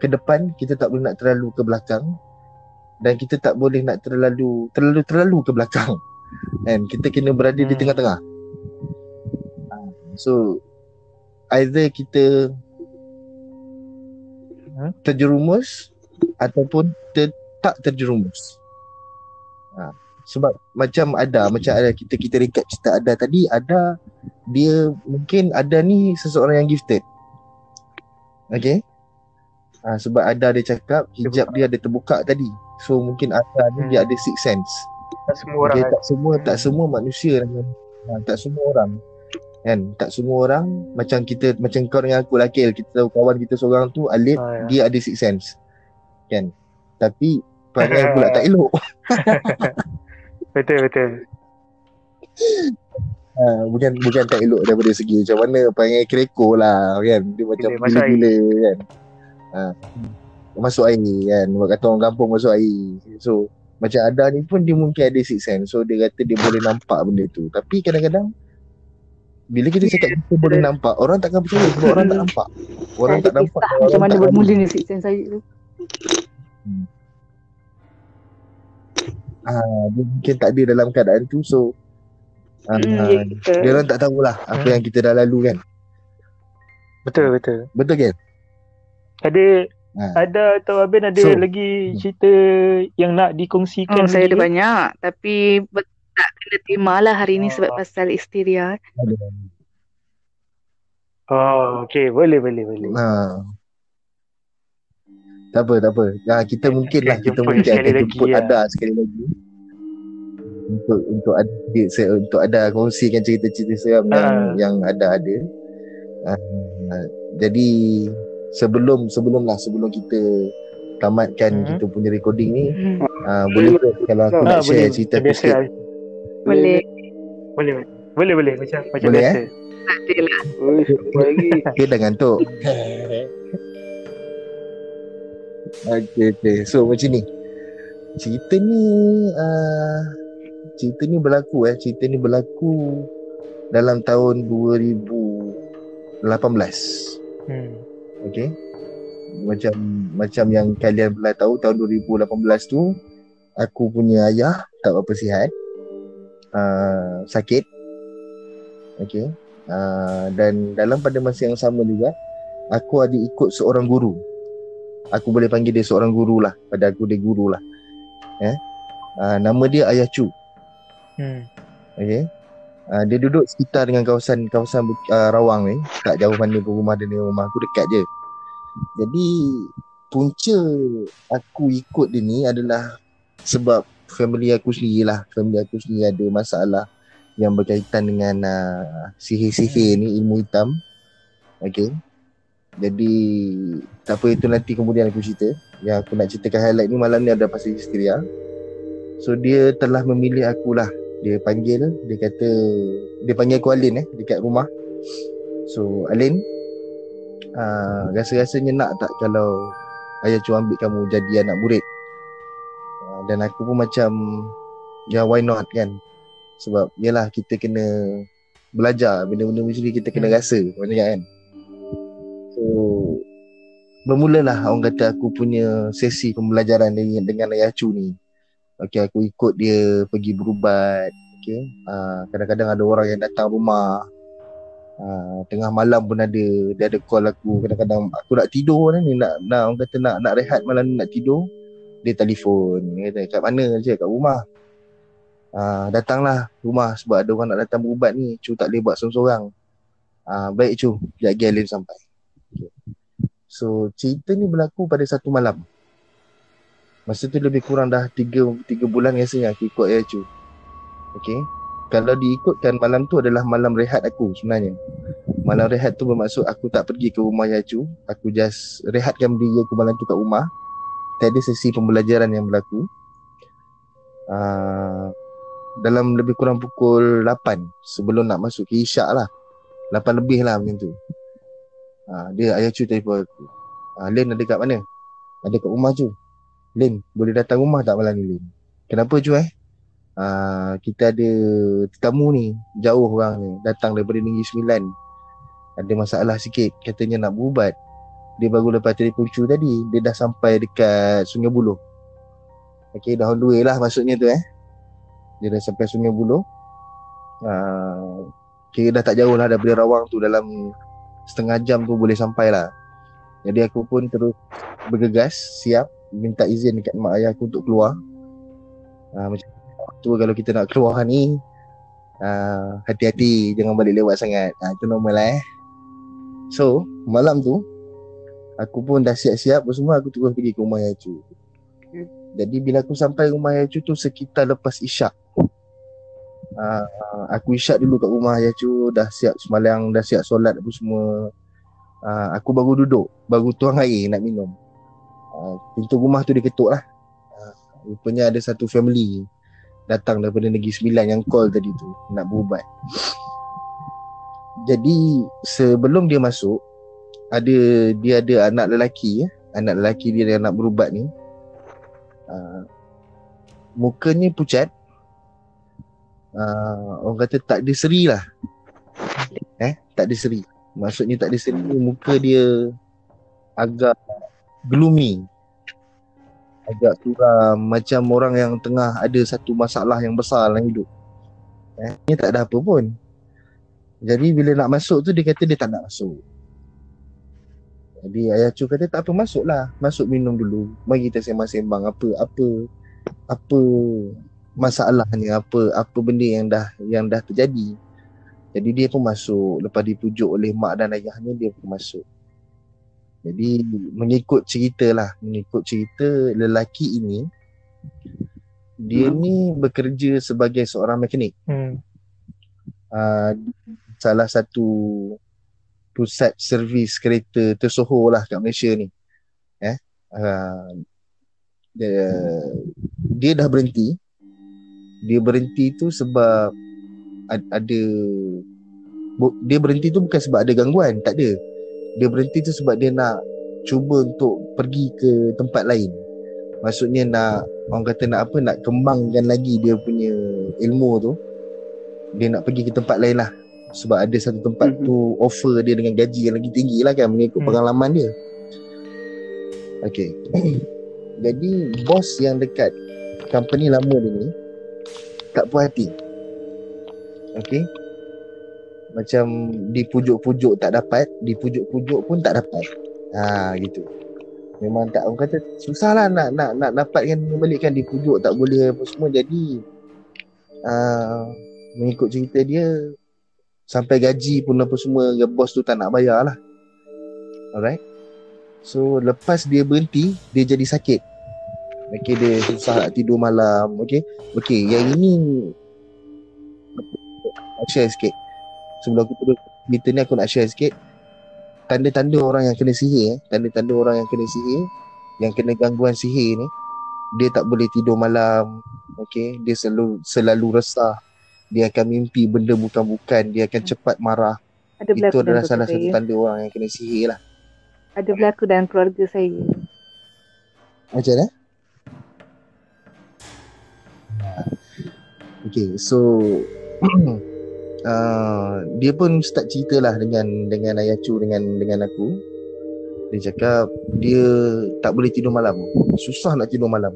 ke depan, kita tak boleh nak terlalu ke belakang dan kita tak boleh nak terlalu terlalu terlalu ke belakang. Kan? Kita kena berada di Hmm. tengah-tengah. Ha, so either kita Hmm. terjerumus ataupun ter, tak terjerumus. Ha, sebab macam ada macam ada kita kita recap cerita ada tadi ada dia mungkin ada ni seseorang yang gifted. Okay. Ha, sebab ada dia cakap hijab dia ada terbuka tadi. So mungkin ada ni Hmm. dia ada six sense. Tak semua orang Okay, kan. tak semua tak Hmm. semua manusia dengan ha, tak semua orang kan? Tak semua orang macam kita macam kau dengan aku Lakil kita tahu kawan kita seorang tu Alif Ah, ya. dia ada six sense. Kan? Tapi perangai pula tak elok. Betul betul. ha, bukan bukan tak elok daripada segi macam mana perangai kereko lah kan? Dia macam air. gila-gila kan? Ha. masuk air kan? Orang kata orang kampung masuk air. So macam ada ni pun dia mungkin ada six sense. So dia kata dia boleh nampak benda tu. Tapi kadang-kadang bila kita cakap kita boleh nampak orang takkan percaya sebab orang tak nampak orang tak nampak orang macam mana tak bermula ni six sense saya tu. ah, dia mungkin tak ada dalam keadaan tu so ah, Hmm, ya kita. dia orang tak tahulah apa Hmm. yang kita dah lalu kan Betul betul. betul kan Ada Ha. ada atau Abin ada So, lagi hmm. cerita yang nak dikongsikan Hmm, saya ada banyak tapi bet- tak kena tema lah hari ni sebab Oh. pasal histeria. Oh, okey, boleh boleh boleh. ha. tak apa tak apa ah, kita mungkin lah kita mungkin akan jemput ya. ada sekali lagi untuk untuk ada untuk ada kongsikan cerita-cerita seram yang Ah. yang ada ada Ah, jadi sebelum sebelum lah sebelum kita tamatkan Mhm. kita punya recording ni Hmm. ah, boleh ke kalau aku Ah, nak share boleh. cerita sikit lah. Boleh. Boleh boleh. Boleh boleh macam macam Boleh, biasa. Tak ada lah. Oi, apa lagi? Dia dah ngantuk. okay, okay. So macam ni. Cerita ni uh, cerita ni berlaku eh. Cerita ni berlaku dalam tahun 2018. Hmm. Okay. Macam macam yang kalian pernah tahu tahun 2018 tu aku punya ayah tak berapa sihat. Uh, sakit. Okay. Uh, dan dalam pada masa yang sama juga aku ada ikut seorang guru. Aku boleh panggil dia seorang guru lah. Pada aku dia guru lah. Eh? Uh, nama dia Ayah Chu. Hmm. Okay. Uh, dia duduk sekitar dengan kawasan kawasan uh, Rawang ni, tak jauh mana pun rumah dia dengan rumah aku dekat je. Jadi punca aku ikut dia ni adalah sebab family aku sendiri lah, family aku sendiri ada masalah yang berkaitan dengan uh, sihir-sihir ni ilmu hitam. Okay. Jadi tak apa itu nanti kemudian aku cerita. Yang aku nak ceritakan highlight ni malam ni ada pasal histeria. So dia telah memilih aku lah dia panggil dia kata dia panggil aku Alin eh dekat rumah so Alin uh, rasa-rasanya nak tak kalau ayah cu ambil kamu jadi anak murid dan aku pun macam ya why not kan sebab yalah kita kena belajar benda-benda macam ni kita kena Hmm. rasa macam kan so bermulalah orang kata aku punya sesi pembelajaran dengan, dengan ayah cu ni Okay, aku ikut dia pergi berubat. Okay. Uh, kadang-kadang ada orang yang datang rumah. Uh, tengah malam pun ada. Dia ada call aku. Kadang-kadang aku nak tidur ni. Nak, nak orang kata nak, nak rehat malam ni nak tidur. Dia telefon. Dia kata, kat mana je? Kat rumah. Uh, datanglah rumah sebab ada orang nak datang berubat ni. Cu tak boleh buat seorang-seorang. Uh, baik cu. Sekejap lagi Alin sampai. So, cerita ni berlaku pada satu malam. Masa tu lebih kurang dah 3 tiga bulan rasanya aku ikut Ayah Cu. Okay. Kalau diikutkan malam tu adalah malam rehat aku sebenarnya. Malam rehat tu bermaksud aku tak pergi ke rumah Ayah Cu. Aku just rehatkan diri aku malam tu kat rumah. Tiada sesi pembelajaran yang berlaku. Uh, dalam lebih kurang pukul 8 sebelum nak masuk ke isyak lah. 8 lebih lah macam tu. Ha, dia ayah cu telefon aku. Ha, Len ada kat mana? Ada kat rumah cu Len boleh datang rumah tak malam ni Len kenapa cu eh? Ha, kita ada tetamu ni jauh orang ni datang daripada Negeri Sembilan. Ada masalah sikit katanya nak berubat dia baru lepas telefon cu tadi dia dah sampai dekat Sungai Buloh Okay, dah on the way lah maksudnya tu eh. Dia dah sampai Sungai Buloh. Uh, kira dah tak jauh lah daripada Rawang tu dalam setengah jam tu boleh sampai lah. Jadi aku pun terus bergegas, siap minta izin dekat mak ayah aku untuk keluar. Uh, macam tu kalau kita nak keluar ni, uh, hati-hati jangan balik lewat sangat. Uh, itu normal lah eh. So, malam tu, aku pun dah siap-siap semua aku terus pergi ke rumah ayah cu. Jadi bila aku sampai rumah ayah cu tu sekitar lepas isyak. Uh, aku isyak dulu kat rumah ayah cu, dah siap semalam, dah siap solat apa semua. Uh, aku baru duduk, baru tuang air nak minum. Uh, pintu rumah tu diketuk lah. Uh, rupanya ada satu family datang daripada Negeri Sembilan yang call tadi tu nak berubat. Jadi sebelum dia masuk, ada dia ada anak lelaki ya, anak lelaki dia yang nak berubat ni. Uh, mukanya pucat. Uh, orang kata tak ada seri lah. Eh tak ada seri. Maksudnya tak ada seri muka dia agak gloomy. Agak suram macam orang yang tengah ada satu masalah yang besar dalam hidup. Eh ni tak ada apa pun. Jadi bila nak masuk tu dia kata dia tak nak masuk jadi ayah cu kata tak apa masuklah. Masuk minum dulu. Mari kita sembang-sembang apa apa apa masalahnya apa apa benda yang dah yang dah terjadi. Jadi dia pun masuk lepas dipujuk oleh mak dan ayahnya dia pun masuk. Jadi mengikut cerita lah, mengikut cerita lelaki ini dia hmm. ni bekerja sebagai seorang mekanik. Hmm. Uh, salah satu pusat servis kereta tersohor lah kat Malaysia ni. Eh? Uh, dia, dia dah berhenti. Dia berhenti tu sebab ada dia berhenti tu bukan sebab ada gangguan, tak ada. Dia berhenti tu sebab dia nak cuba untuk pergi ke tempat lain. Maksudnya nak orang kata nak apa nak kembangkan lagi dia punya ilmu tu. Dia nak pergi ke tempat lain lah sebab ada satu tempat mm-hmm. tu offer dia dengan gaji yang lagi tinggi lah kan mengikut mm. pengalaman dia. Okay Jadi bos yang dekat company lama dia ni tak puas hati. Okay macam dipujuk-pujuk tak dapat dipujuk-pujuk pun tak dapat. Ha gitu. Memang tak orang kata susah lah nak nak nak dapatkan membalikkan dipujuk tak boleh apa semua. Jadi uh, mengikut cerita dia Sampai gaji pun apa semua ya Bos tu tak nak bayar lah Alright. So lepas dia berhenti Dia jadi sakit. Okay dia susah nak tidur malam Okay? Okay yang ini Nak share sikit. Sebelum aku terus Cerita ni aku nak share sikit. Tanda-tanda orang yang kena sihir eh. Tanda-tanda orang yang kena sihir Yang kena gangguan sihir ni Dia tak boleh tidur malam Okay? Dia selalu Selalu resah dia akan mimpi benda bukan-bukan dia akan cepat marah ada itu adalah salah saya. satu tanda orang yang kena sihir lah ada berlaku dalam keluarga saya macam mana Okay, so uh, dia pun start cerita lah dengan dengan ayah cu dengan dengan aku. Dia cakap dia tak boleh tidur malam. Susah nak tidur malam.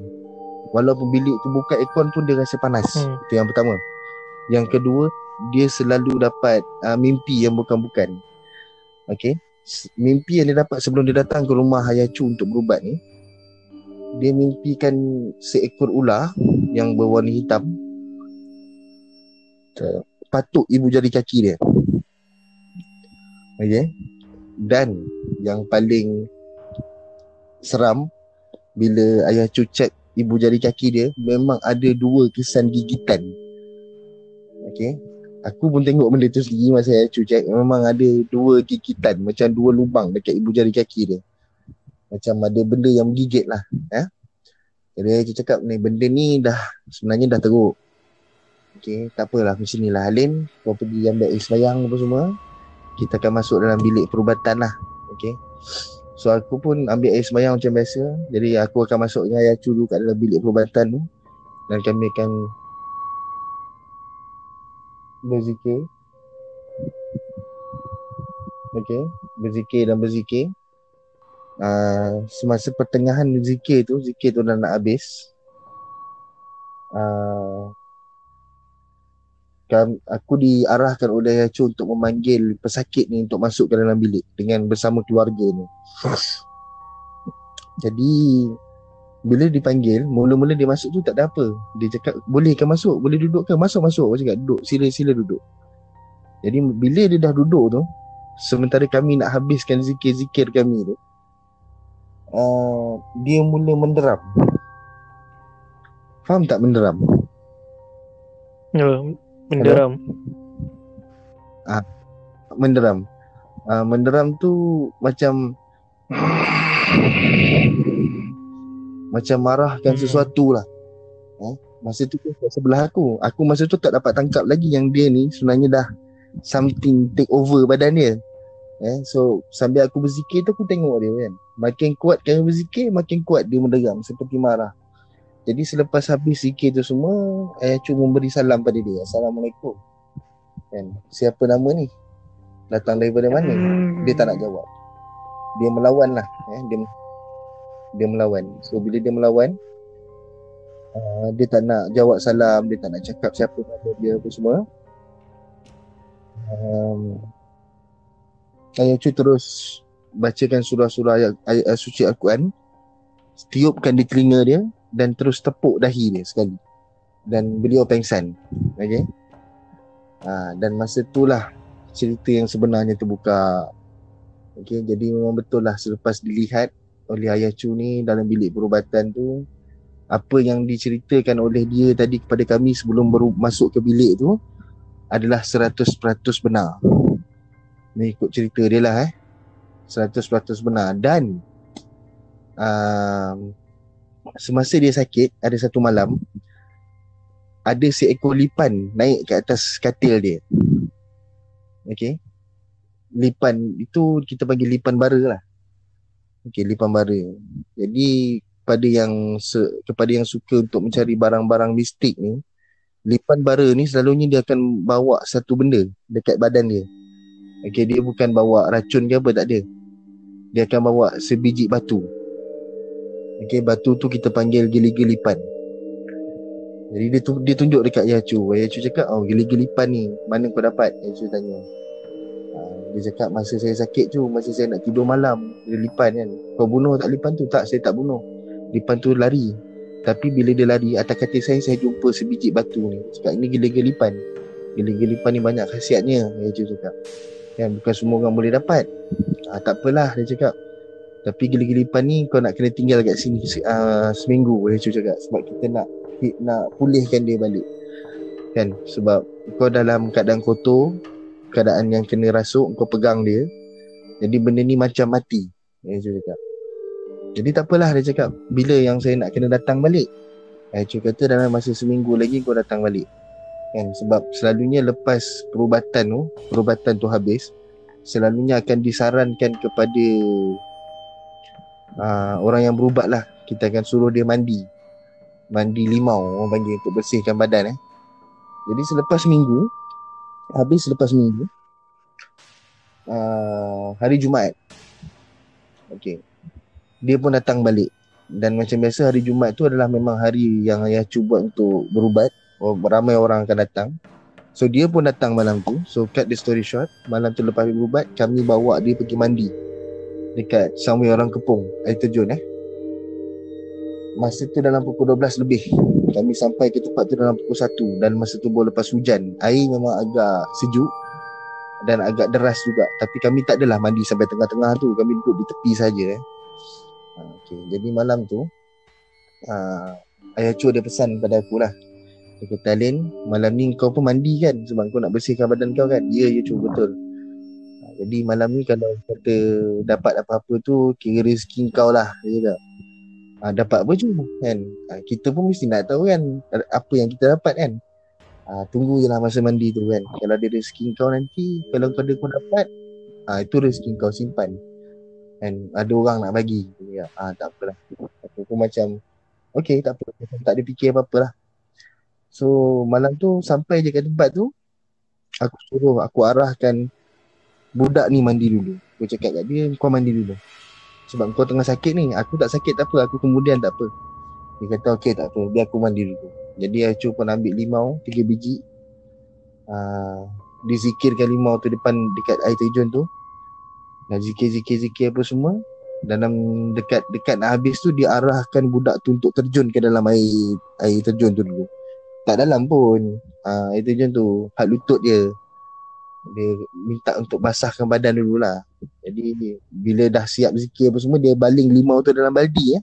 Walaupun bilik tu buka aircon pun dia rasa panas. Hmm. Itu yang pertama. Yang kedua, dia selalu dapat uh, mimpi yang bukan-bukan. Okay. Mimpi yang dia dapat sebelum dia datang ke rumah Hayachu untuk berubat ni, dia mimpikan seekor ular yang berwarna hitam patuk ibu jari kaki dia. Okay. Dan yang paling seram bila ayah check ibu jari kaki dia memang ada dua kesan gigitan Okay Aku pun tengok benda tu sendiri masa saya check Memang ada dua gigitan Macam dua lubang dekat ibu jari kaki dia. Macam ada benda yang menggigit lah eh? Jadi saya cakap ni benda ni dah Sebenarnya dah teruk. Okay, tak apalah macam ni lah Alin Kau pergi ambil air semayang apa semua. Kita akan masuk dalam bilik perubatan lah Okay So aku pun ambil air semayang macam biasa. Jadi aku akan masuk dengan Ayah dulu kat dalam bilik perubatan tu. Dan kami akan Berzikir. Okay Berzikir dan berzikir. Uh, Semasa pertengahan zikir tu Zikir tu dah nak habis. Uh, aku diarahkan oleh Yacu untuk memanggil pesakit ni untuk masuk ke dalam bilik dengan bersama keluarga ni. Jadi bila dipanggil, mula-mula dia masuk tu tak ada apa. Dia cakap, boleh ke masuk? Boleh duduk ke? Masuk, masuk. Aku cakap, duduk. Sila, sila duduk. Jadi bila dia dah duduk tu, sementara kami nak habiskan zikir-zikir kami tu, uh, dia mula menderam. Faham tak menderam? Ya, menderam. Ah, menderam. Ah, menderam tu macam macam marahkan hmm. sesuatu lah. Eh, masa tu kat sebelah aku. Aku masa tu tak dapat tangkap lagi yang dia ni sebenarnya dah something take over badan dia. Eh, so sambil aku berzikir tu aku tengok dia kan. Makin kuat kami berzikir, makin kuat dia menderam seperti marah. Jadi selepas habis zikir tu semua, ayah cuma memberi salam pada dia. Assalamualaikum. Kan? Siapa nama ni? Datang daripada mana? Hmm. Dia tak nak jawab. Dia melawan lah. Eh? Dia, dia melawan. So bila dia melawan, uh, dia tak nak jawab salam, dia tak nak cakap siapa nama dia apa semua. Um, ayah cu terus bacakan surah-surah ayat, ayat, ayat suci Al-Quran. Tiupkan di telinga dia dan terus tepuk dahi dia sekali dan beliau pengsan okey ha, dan masa itulah cerita yang sebenarnya terbuka okey jadi memang betul lah selepas dilihat oleh ayah Chu ni dalam bilik perubatan tu apa yang diceritakan oleh dia tadi kepada kami sebelum masuk ke bilik tu adalah 100% benar ni ikut cerita dia lah eh 100% benar dan uh, semasa dia sakit ada satu malam ada seekor lipan naik ke atas katil dia. Okey. Lipan itu kita panggil lipan bara lah. Okey, lipan bara. Jadi pada yang se, kepada yang suka untuk mencari barang-barang mistik ni, lipan bara ni selalunya dia akan bawa satu benda dekat badan dia. Okey, dia bukan bawa racun ke apa tak ada. Dia akan bawa sebiji batu. Okay, batu tu kita panggil gili-gilipan. Jadi dia, tu, dia tunjuk dekat Yacu. Yacu cakap, oh gili-gilipan ni, mana kau dapat? Yacu tanya. Dia cakap, masa saya sakit tu, masa saya nak tidur malam, dia lipan kan. Kau bunuh tak lipan tu? Tak, saya tak bunuh. Lipan tu lari. Tapi bila dia lari, atas kata saya, saya jumpa sebiji batu ni. Cakap, ini gili-gilipan. Gili-gilipan ni banyak khasiatnya, Yacu cakap. Kan, bukan semua orang boleh dapat. Ha, tak apalah, dia cakap. Tapi gili-gilipan ni kau nak kena tinggal kat sini uh, seminggu cuba cakap sebab kita nak nak pulihkan dia balik. Kan? Sebab kau dalam keadaan kotor, keadaan yang kena rasuk, kau pegang dia. Jadi benda ni macam mati. Cuba cakap. Jadi tak apalah dia cakap bila yang saya nak kena datang balik. Eh cuba kata dalam masa seminggu lagi kau datang balik. Kan? Sebab selalunya lepas perubatan tu, perubatan tu habis, selalunya akan disarankan kepada uh, orang yang berubat lah kita akan suruh dia mandi mandi limau orang panggil untuk bersihkan badan eh jadi selepas minggu habis selepas minggu uh, hari Jumaat. Okey. Dia pun datang balik. Dan macam biasa hari Jumaat tu adalah memang hari yang ayah cuba untuk berubat. Oh, ramai orang akan datang. So dia pun datang malam tu. So cut the story short. Malam tu lepas berubat kami bawa dia pergi mandi. Dekat somewhere orang kepung air terjun eh. Masa tu dalam pukul 12 lebih kami sampai ke tempat tu dalam pukul 1 dan masa tu boleh lepas hujan. Air memang agak sejuk dan agak deras juga. Tapi kami tak adalah mandi sampai tengah-tengah tu. Kami duduk di tepi saja eh. Ha, okay. jadi malam tu uh, ayah cu dia pesan pada aku lah. Dia kata Alin malam ni kau pun mandi kan? Sebab kau nak bersihkan badan kau kan? Ya ya cu betul. Jadi malam ni kalau kata dapat apa-apa tu kira rezeki kau lah dia cakap. Ha, dapat apa cuma kan. Ha, kita pun mesti nak tahu kan apa yang kita dapat kan. uh, tunggu je lah masa mandi tu kan? Kalau ada rezeki kau nanti kalau kau ada kau dapat uh, itu rezeki kau simpan. Kan? Ada orang nak bagi. Ya ah tak apalah. Aku pun macam okey tak apa. Tak ada fikir apa-apa lah so malam tu sampai je kat tempat tu aku suruh aku arahkan budak ni mandi dulu. Aku cakap kat dia kau mandi dulu sebab kau tengah sakit ni aku tak sakit tak apa aku kemudian tak apa. Dia kata okey tak apa biar aku mandi dulu. Jadi Acu pun ambil limau tiga biji. Uh, dizikirkan limau tu depan dekat air terjun tu. Dan zikir-zikir-zikir apa semua dalam dekat dekat nak habis tu dia arahkan budak tu untuk terjun ke dalam air air terjun tu dulu. Tak dalam pun. Uh, air terjun tu hat lutut dia. Dia minta untuk basahkan badan dulu lah jadi bila dah siap zikir apa semua dia baling limau tu dalam baldi eh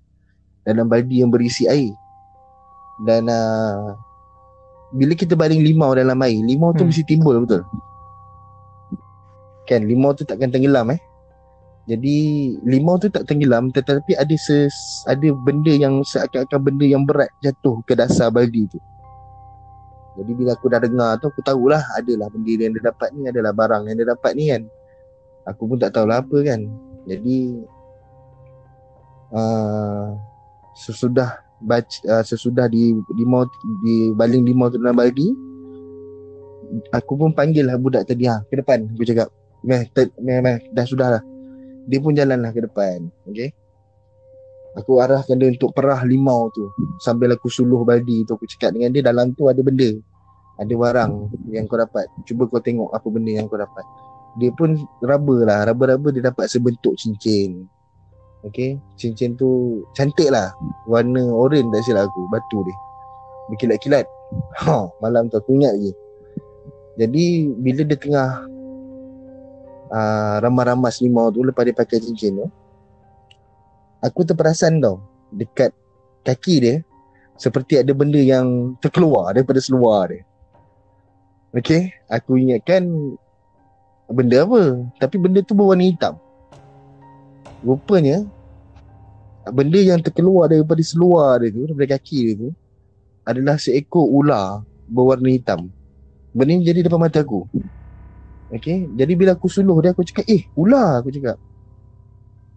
dalam baldi yang berisi air dan uh, bila kita baling limau dalam air limau tu hmm. mesti timbul betul kan limau tu takkan tenggelam eh jadi limau tu tak tenggelam tetapi ada ses, ada benda yang seakan-akan benda yang berat jatuh ke dasar baldi tu. Jadi bila aku dah dengar tu aku tahulah adalah benda yang dia dapat ni adalah barang yang dia dapat ni kan. Aku pun tak tahulah apa kan. Jadi uh, sesudah baca, uh, sesudah di limau di baling limau tu dalam baldi aku pun panggil lah budak tadi ha ke depan. Aku cakap meh meh meh dah sudah lah. Dia pun jalanlah ke depan okay aku arahkan dia untuk perah limau tu. Sambil aku suluh baldi tu aku cakap dengan dia dalam tu ada benda. Ada barang yang kau dapat. Cuba kau tengok apa benda yang kau dapat dia pun raba lah. Raba-raba dia dapat sebentuk cincin. Okay Cincin tu Cantik lah. Warna oren tak silap aku. Batu dia. Berkilat-kilat. Ha, Malam tu aku ingat lagi. Jadi Bila dia tengah uh, ramas-ramas limau tu lepas dia pakai cincin tu aku terperasan tau. Dekat kaki dia seperti ada benda yang terkeluar daripada seluar dia. Okay Aku ingatkan Benda apa? Tapi benda tu berwarna hitam. Rupanya Benda yang terkeluar daripada seluar dia tu Daripada kaki dia tu Adalah seekor ular Berwarna hitam. Benda ni jadi depan mata aku. Okay Jadi bila aku suluh dia Aku cakap Eh ular Aku cakap.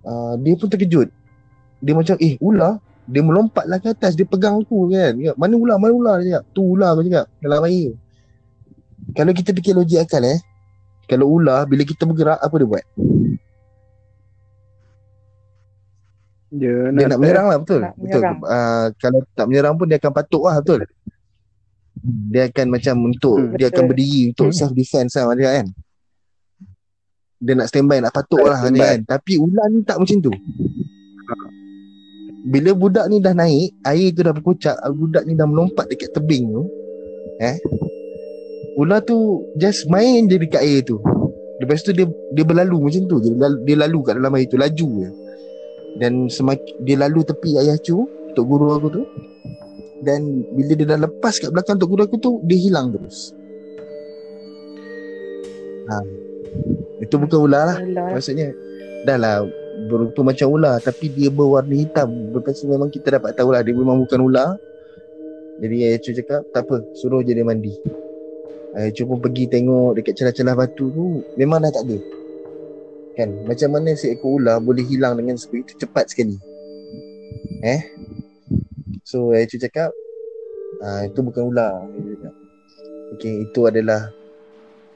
Uh, Dia pun terkejut. Dia macam Eh ular? Dia melompat lah ke atas Dia pegang aku kan. Ya, Mana ular? Mana ular? Dia cakap Tu ular aku cakap Dalam air. Kalau kita fikir logik akal eh Kalau ular Bila kita bergerak Apa dia buat? Dia, dia nak, nak menyerang lah betul. Nak Betul. uh, Kalau tak menyerang pun Dia akan patuk lah betul. Dia akan macam untuk hmm, dia akan berdiri untuk hmm. self defense lah dia kan. Dia nak standby nak patuk lah dia kan. Tapi ular ni tak macam tu. Bila budak ni dah naik air tu dah berkocak budak ni dah melompat dekat tebing tu eh ular tu just main je dekat air tu. Lepas tu dia dia berlalu macam tu dia lalu, dia lalu kat dalam air tu laju je. Dan semakin dia lalu tepi ayah cu untuk guru aku tu. Dan bila dia dah lepas kat belakang tok guru aku tu dia hilang terus. Ha. itu bukan ular lah. Maksudnya dah lah berupa macam ular. Tapi dia berwarna hitam. Lepas memang kita dapat tahu lah dia memang bukan ular. Jadi ayah cu cakap tak apa suruh je dia mandi ayah cu pun pergi tengok dekat celah-celah batu tu memang dah tak ada. Kan? Macam mana seekor ular boleh hilang dengan sebegitu cepat sekali? Eh? So Aichu cakap uh, Itu bukan ular Okay itu adalah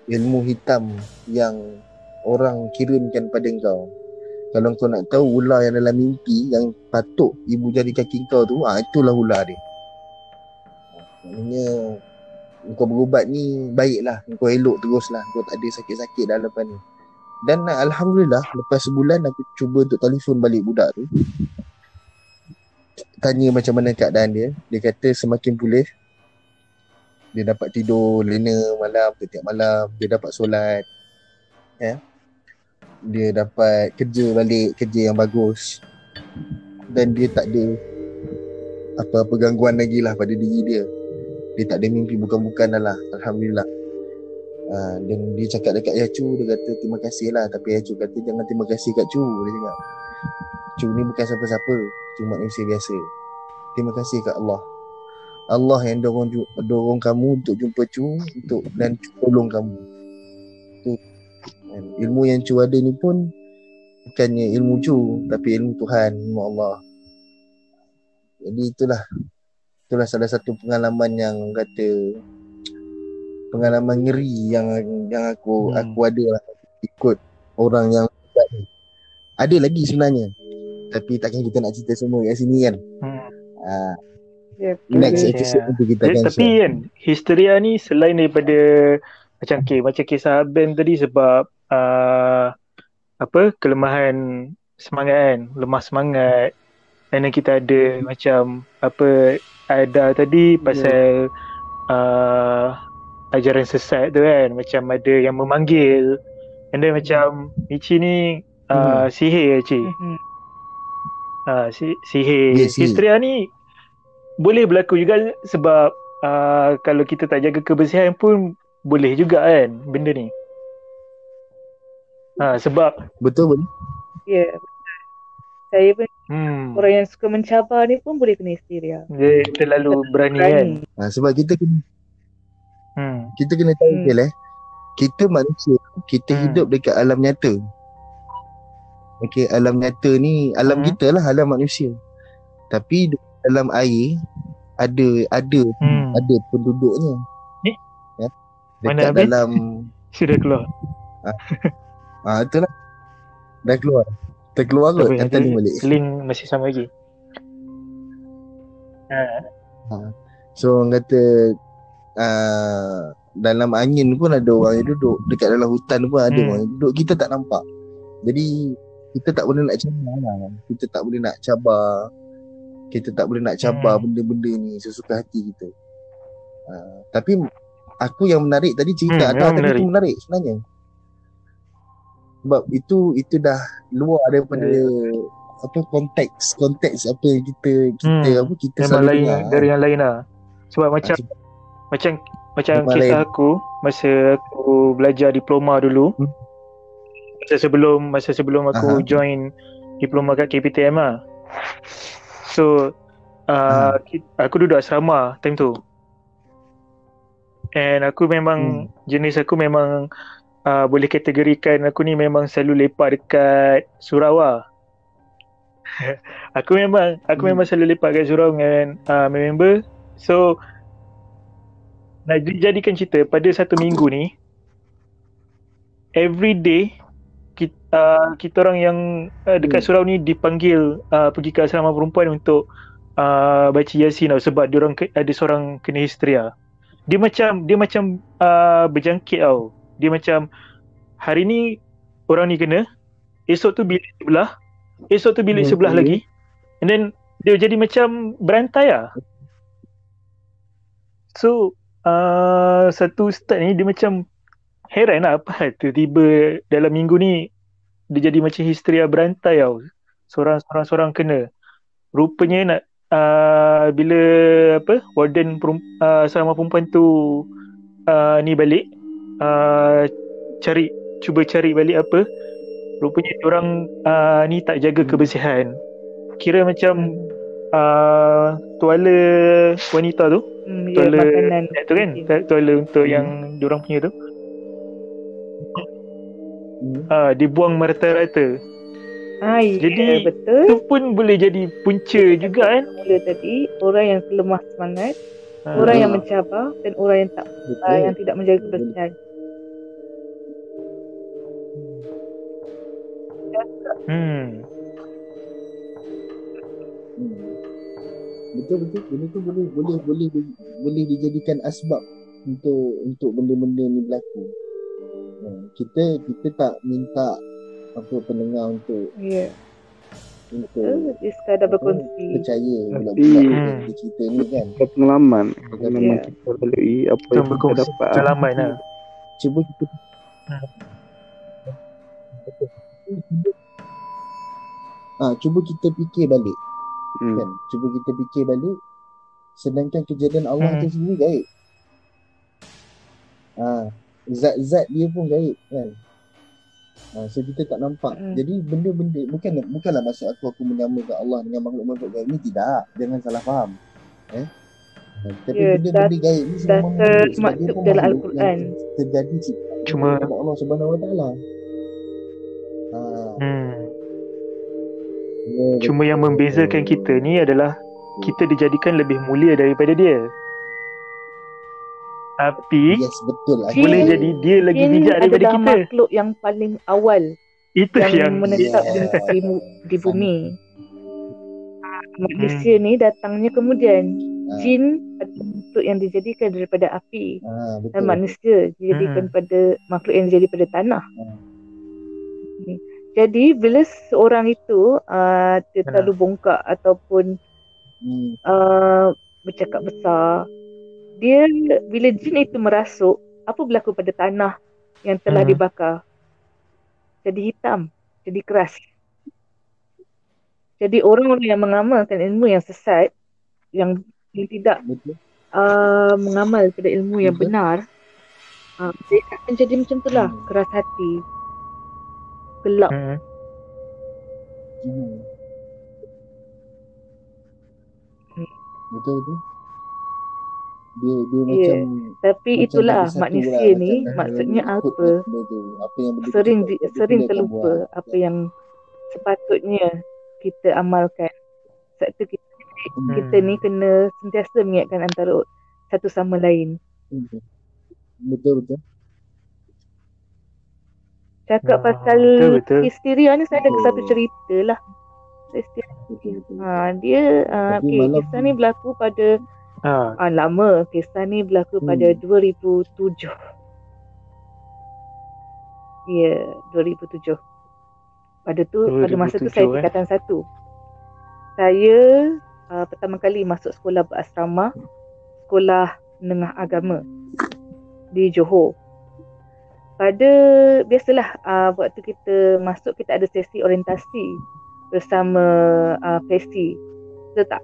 Ilmu hitam Yang Orang kirimkan pada kau Kalau kau nak tahu ular yang dalam mimpi Yang patut ibu jari kaki kau tu ah Itulah ular dia. Maksudnya Kau berubat ni Baiklah. Kau elok terus lah Kau tak ada sakit-sakit dah lepas ni. Dan Alhamdulillah Lepas sebulan aku cuba untuk telefon balik budak tu. Tanya macam mana keadaan dia. Dia kata semakin pulih. Dia dapat tidur lena malam setiap malam. Dia dapat solat. Ya. Dia dapat kerja balik kerja yang bagus. Dan dia tak ada apa-apa gangguan lagi lah pada diri dia dia tak ada mimpi bukan-bukan lah Alhamdulillah. Uh, dan dia cakap dekat Yacu dia kata terima kasih lah. Tapi Yacu kata jangan terima kasih kat Cu dia cakap. Cu ni bukan siapa-siapa Cuma manusia biasa. Terima kasih kat Allah. Allah yang dorong dorong kamu untuk jumpa cu untuk dan tolong kamu. Tu. Ilmu yang cu ada ni pun bukannya ilmu cu tapi ilmu Tuhan, ilmu Allah. Jadi itulah itulah salah satu pengalaman yang kata pengalaman ngeri yang yang aku Hmm. aku ada lah ikut orang yang ni. Ada lagi sebenarnya. Tapi takkan kita nak cerita semua kat sini kan. Hmm. Ah, Ya, next episode nanti kita Eh, akan tapi share. kan histeria ni selain daripada macam okay, macam kisah Aben tadi sebab uh, apa kelemahan semangat kan, lemah semangat. Dan kita ada macam apa ada tadi pasal uh, ajaran sesat tu kan, macam ada yang memanggil. And then macam Michi ni uh, sihir Ci. Mhm. Uh, si, sihir. Ya, sihir. Histeria ni boleh berlaku juga sebab uh, kalau kita tak jaga kebersihan pun boleh juga kan benda ni. Ha, sebab Betul betul. Ya. betul. Saya pun hmm, orang yang suka mencabar ni pun boleh kena histeria. dia terlalu berani, kan. Berani. Ha, sebab kita kena Hmm. kita kena tahu Hmm. hmm. eh. Kita manusia, kita Hmm. hidup dekat alam nyata. Okey, alam nyata ni alam Hmm. kita lah alam manusia. Tapi dalam air ada ada Hmm. ada penduduknya. Ni? Ya. Mana Dekat habis? dalam Sudah keluar. ah itulah. Dah keluar. Terkeluar kot hantar ni balik. Link masih sama lagi. Ha. So orang kata uh, dalam angin pun ada orang yang duduk Dekat dalam hutan pun ada Hmm. orang yang duduk Kita tak nampak Jadi kita tak boleh nak cabar lah Kita tak boleh nak cabar Kita tak boleh nak cabar Hmm. benda-benda ni sesuka hati kita uh, Tapi aku yang menarik tadi cerita Hmm, memang tadi menarik. tu menarik sebenarnya Sebab itu itu dah luar daripada Ya, apa konteks konteks apa yang kita kita Hmm, apa kita Memang selalu lain dengar dari yang lain lah. Sebab macam Ah, macam macam Memang kisah lain. aku masa aku belajar diploma dulu. Hmm. Masa sebelum masa sebelum aku Aha. join diploma kat KPTM lah. So uh, ki- aku duduk asrama time tu. And aku memang jenis aku memang uh, boleh kategorikan aku ni memang selalu lepak dekat surau lah. aku memang aku Hmm. memang selalu lepak kat surau dengan uh, member. So nak jadikan cerita pada satu minggu ni every day kita, uh, kita orang yang uh, dekat surau ni dipanggil uh, pergi ke asrama perempuan untuk uh, baca yasin tau sebab dia orang ke, ada seorang kena histeria. Dia macam dia macam uh, berjangkit tau. Dia macam hari ni orang ni kena, esok tu bilik sebelah, esok tu bilik Hmm, sebelah lagi. And then dia jadi macam berantai lah. So uh, satu ustaz ni dia macam heran lah apa tiba-tiba dalam minggu ni dia jadi macam histeria berantai tau. Seorang-seorang kena. Rupanya nak uh, bila apa warden perum, uh, sama perempuan tu uh, ni balik uh, cari cuba cari balik apa rupanya orang uh, ni tak jaga kebersihan. Kira macam uh, tuala wanita tu Hmm, ya, tuala makanan. tu kan tu- tuala untuk yang diorang punya tu Hmm. ah dibuang merata-rata Ah, ya, Jadi- betul. tu pun boleh jadi punca juga kan Mula tadi orang yang lemah semangat, Ah, orang yang mencabar dan orang yang tak Betul. uh, yang tidak menjaga kebersihan. Hmm Hmm. Betul betul benda tu boleh boleh boleh boleh dijadikan asbab untuk untuk benda-benda ni berlaku. Hmm. Kita kita tak minta apa pendengar untuk Ya, untuk. Dia sekadar berkongsi. percaya Tapi- pula Hmm. hmm. cerita ni kan. Pengalaman Pengalaman Ya. kita lalui Apa Kita yang kita dapat pengalaman lah Cuba kita Ah, cuba kita fikir balik hmm. kan. Cuba kita fikir balik sedangkan kejadian Allah Hmm. tu sendiri gaib. Ah, zat-zat dia pun gaib kan. Ah, so kita tak nampak. Hmm. Jadi benda-benda bukan bukanlah maksud aku aku menyamakan Allah dengan makhluk-makhluk gaib ni tidak. Jangan salah faham. Eh. Tapi Ya, dah- benda-benda gaib ni semua makhluk pun dalam Al-Quran. yang terjadi Cuma- Allah Subhanahu Wa Taala. Ha, Hmm. Cuma yang membezakan kita ni adalah kita dijadikan lebih mulia daripada dia. Tapi Yes, betul. Jin- boleh jadi dia lagi bijak daripada adalah kita. makhluk yang paling awal Itu yang, yang, menetap Yeah. di, di, bumi. Manusia ni datangnya kemudian. Ah. Jin adalah makhluk yang dijadikan daripada api. Ha, betul. Dan manusia dijadikan Hmm. pada makhluk yang dijadi pada tanah. Hmm. Jadi bila seorang itu uh, dia terlalu bongkak ataupun Hmm. uh, bercakap besar, dia bila jin itu merasuk, apa berlaku pada tanah yang telah Hmm. dibakar? Jadi hitam, jadi keras. Jadi orang-orang yang mengamalkan ilmu yang sesat, yang, yang tidak Betul. uh, mengamal pada ilmu yang Betul. benar, uh, dia akan jadi macam tu lah, Hmm. keras hati, gelap. Hmm. Hmm. Betul betul. Dia dia Ya. macam Tapi macam itulah satu manusia lah, ni macam dah maksudnya apa? tu. Apa yang Sering di, sering terlupa buat. apa yang sepatutnya kita amalkan. Sebab tu kita, Hmm. kita ni kena sentiasa mengingatkan antara satu sama lain. Hmm. Betul betul. Cakap Ah, pasal betul, betul. histeria ni saya ada Betul. satu cerita lah. Histeria. Betul. Ha, dia uh, Tapi okay, malam kisah ni berlaku pada Ha. ah, lama. Kisah ni berlaku Hmm. pada 2007. Ya, yeah, 2007. Pada tu pada masa tu 2007, saya eh. tingkatan satu. Saya uh, pertama kali masuk sekolah berasrama, sekolah menengah agama di Johor. Pada biasalah uh, waktu kita masuk kita ada sesi orientasi bersama uh, PESI. Betul tak?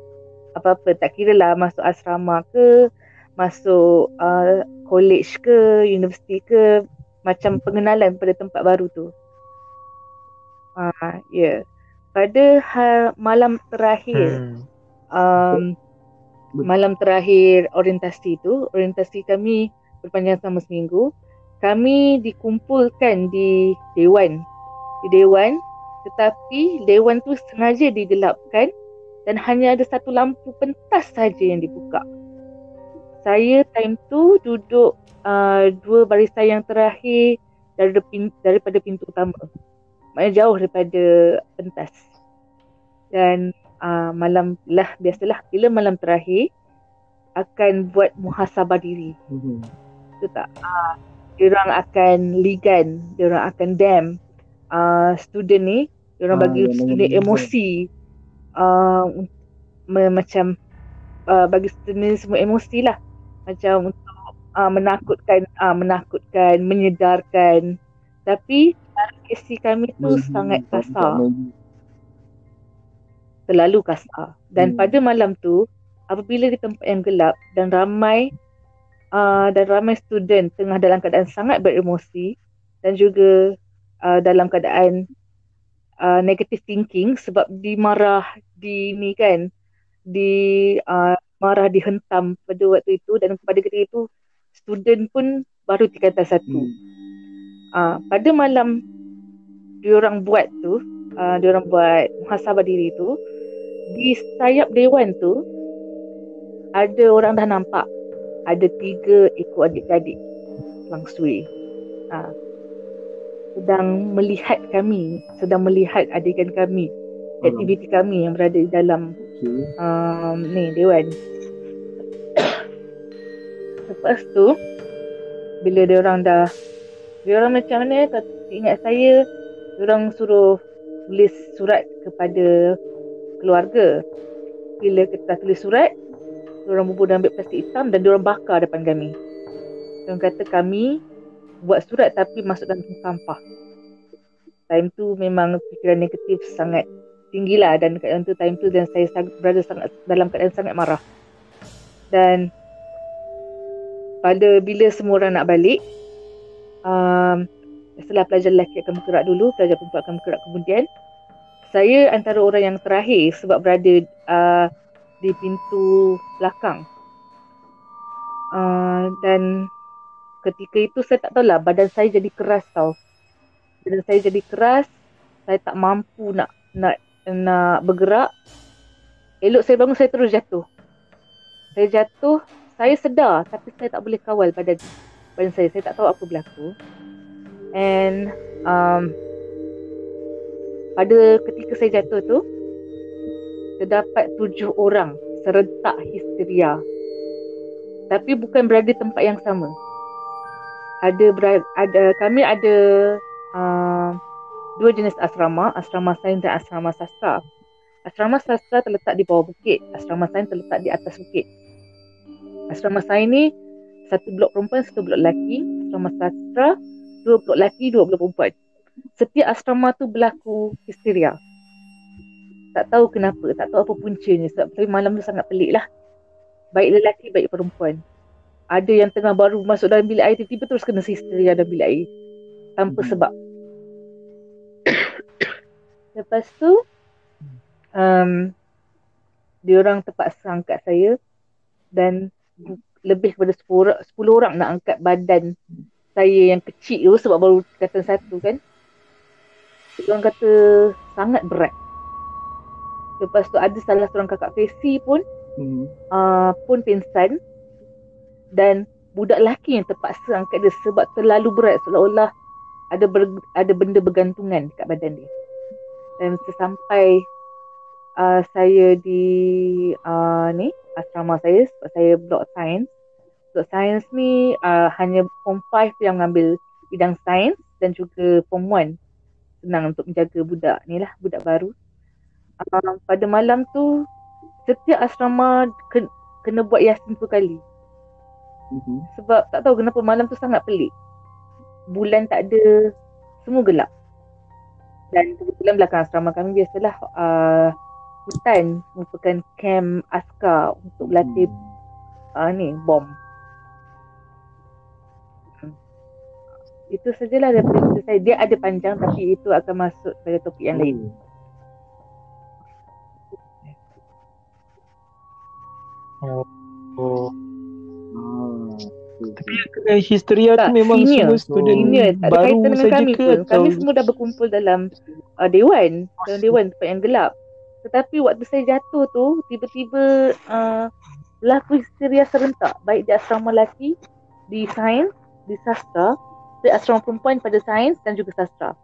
Apa-apa tak kira lah masuk asrama ke, masuk uh, college ke, universiti ke, macam pengenalan pada tempat baru tu. Ah, uh, ya. Yeah. Pada ha- malam terakhir Hmm. um, malam terakhir orientasi tu, orientasi kami berpanjang selama seminggu, kami dikumpulkan di dewan. Di dewan, tetapi dewan tu sengaja digelapkan dan hanya ada satu lampu pentas saja yang dibuka. Saya time tu duduk uh, dua barisan yang terakhir daripada pintu, daripada pintu utama. Maknanya jauh daripada pentas. Dan uh, malam lah biasalah bila malam terakhir akan buat muhasabah diri. Hmm. Betul tak? Uh, diorang akan ligan, diorang akan dam uh, student ni, diorang Ah, bagi student mengenai emosi uh, me- macam uh, bagi student ni semua emosi lah. Macam untuk uh, menakutkan, uh, menakutkan, menyedarkan. Tapi kesi kami tu Maggie, sangat kasar. Terlalu kasar. Dan Hmm. pada malam tu, apabila di tempat yang gelap dan ramai uh, dan ramai student tengah dalam keadaan sangat beremosi dan juga uh, dalam keadaan uh, negative thinking sebab dimarah di ni kan di uh, marah dihentam pada waktu itu dan pada ketika itu student pun baru tingkatan satu. Hmm. Uh, pada malam diorang buat tu, uh, diorang buat muhasabah diri tu, di sayap dewan tu ada orang dah nampak ada tiga ekor adik-adik langsui. Uh, sedang melihat kami, sedang melihat adegan kami, aktiviti kami yang berada di dalam Okay. um, ni dewan. Lepas tu bila dia orang dah dia orang macam mana tak ingat saya dia orang suruh tulis surat kepada keluarga. Bila kita tulis surat, orang bubur dan ambil plastik hitam dan dia orang bakar depan kami. Dia orang kata kami buat surat tapi masuk dalam sampah. Time tu memang fikiran negatif sangat tinggi lah dan keadaan tu time tu dan saya berada sangat dalam keadaan sangat marah. Dan pada bila semua orang nak balik, um, setelah pelajar lelaki akan bergerak dulu, pelajar perempuan akan bergerak kemudian. Saya antara orang yang terakhir sebab berada uh, di pintu belakang. uh, dan ketika itu saya tak tahu lah badan saya jadi keras tau. Badan saya jadi keras saya tak mampu nak nak nak bergerak. Elok saya bangun saya terus jatuh. Saya jatuh saya sedar tapi saya tak boleh kawal badan badan saya. Saya tak tahu apa berlaku. And um, pada ketika saya jatuh tu terdapat tujuh orang serentak histeria. Tapi bukan berada tempat yang sama. Ada ada kami ada uh, dua jenis asrama asrama sains dan asrama sastra. Asrama sastra terletak di bawah bukit asrama sains terletak di atas bukit. Asrama sains ni satu blok perempuan satu blok lelaki. Asrama sastra dua blok lelaki dua blok perempuan. Setiap asrama tu berlaku histeria. Tak tahu kenapa, tak tahu apa puncanya sebab tapi malam tu sangat pelik lah. Baik lelaki, baik perempuan. Ada yang tengah baru masuk dalam bilik air, tiba-tiba terus kena histeria dalam bilik air. Tanpa hmm. sebab. Lepas tu, um, dia orang terpaksa angkat saya dan lebih kepada 10 orang, 10 orang nak angkat badan saya yang kecil tu sebab baru kata satu kan orang kata sangat berat. Lepas tu ada salah seorang kakak Fesi pun hmm. uh, pun pingsan dan budak lelaki yang terpaksa angkat dia sebab terlalu berat seolah-olah ada ber, ada benda bergantungan dekat badan dia. Dan sesampai uh, saya di uh, ni asrama saya sebab saya blok sains. Blok sains ni uh, hanya form 5 yang mengambil bidang sains dan juga form 1 senang untuk menjaga budak ni lah, budak baru. Uh, pada malam tu, setiap asrama ke, kena buat yasin tu kali. Mm-hmm. Sebab tak tahu kenapa malam tu sangat pelik. Bulan tak ada, semua gelap. Dan kebetulan belakang asrama kami biasalah uh, hutan merupakan camp askar untuk berlatih uh, ni, bom. itu sajalah daripada cerita saya. Dia ada panjang tapi itu akan masuk pada topik yang lain. Oh. oh. Tapi yang histeria tu memang senior. semua student senior. Tak baru saja kami ke? Atau... Kami semua dah berkumpul dalam uh, dewan. Dalam dewan tempat yang gelap. Tetapi waktu saya jatuh tu, tiba-tiba uh, berlaku histeria serentak. Baik di asrama lelaki, di sains, di sastra, di asrama perempuan pada sains dan juga sastra.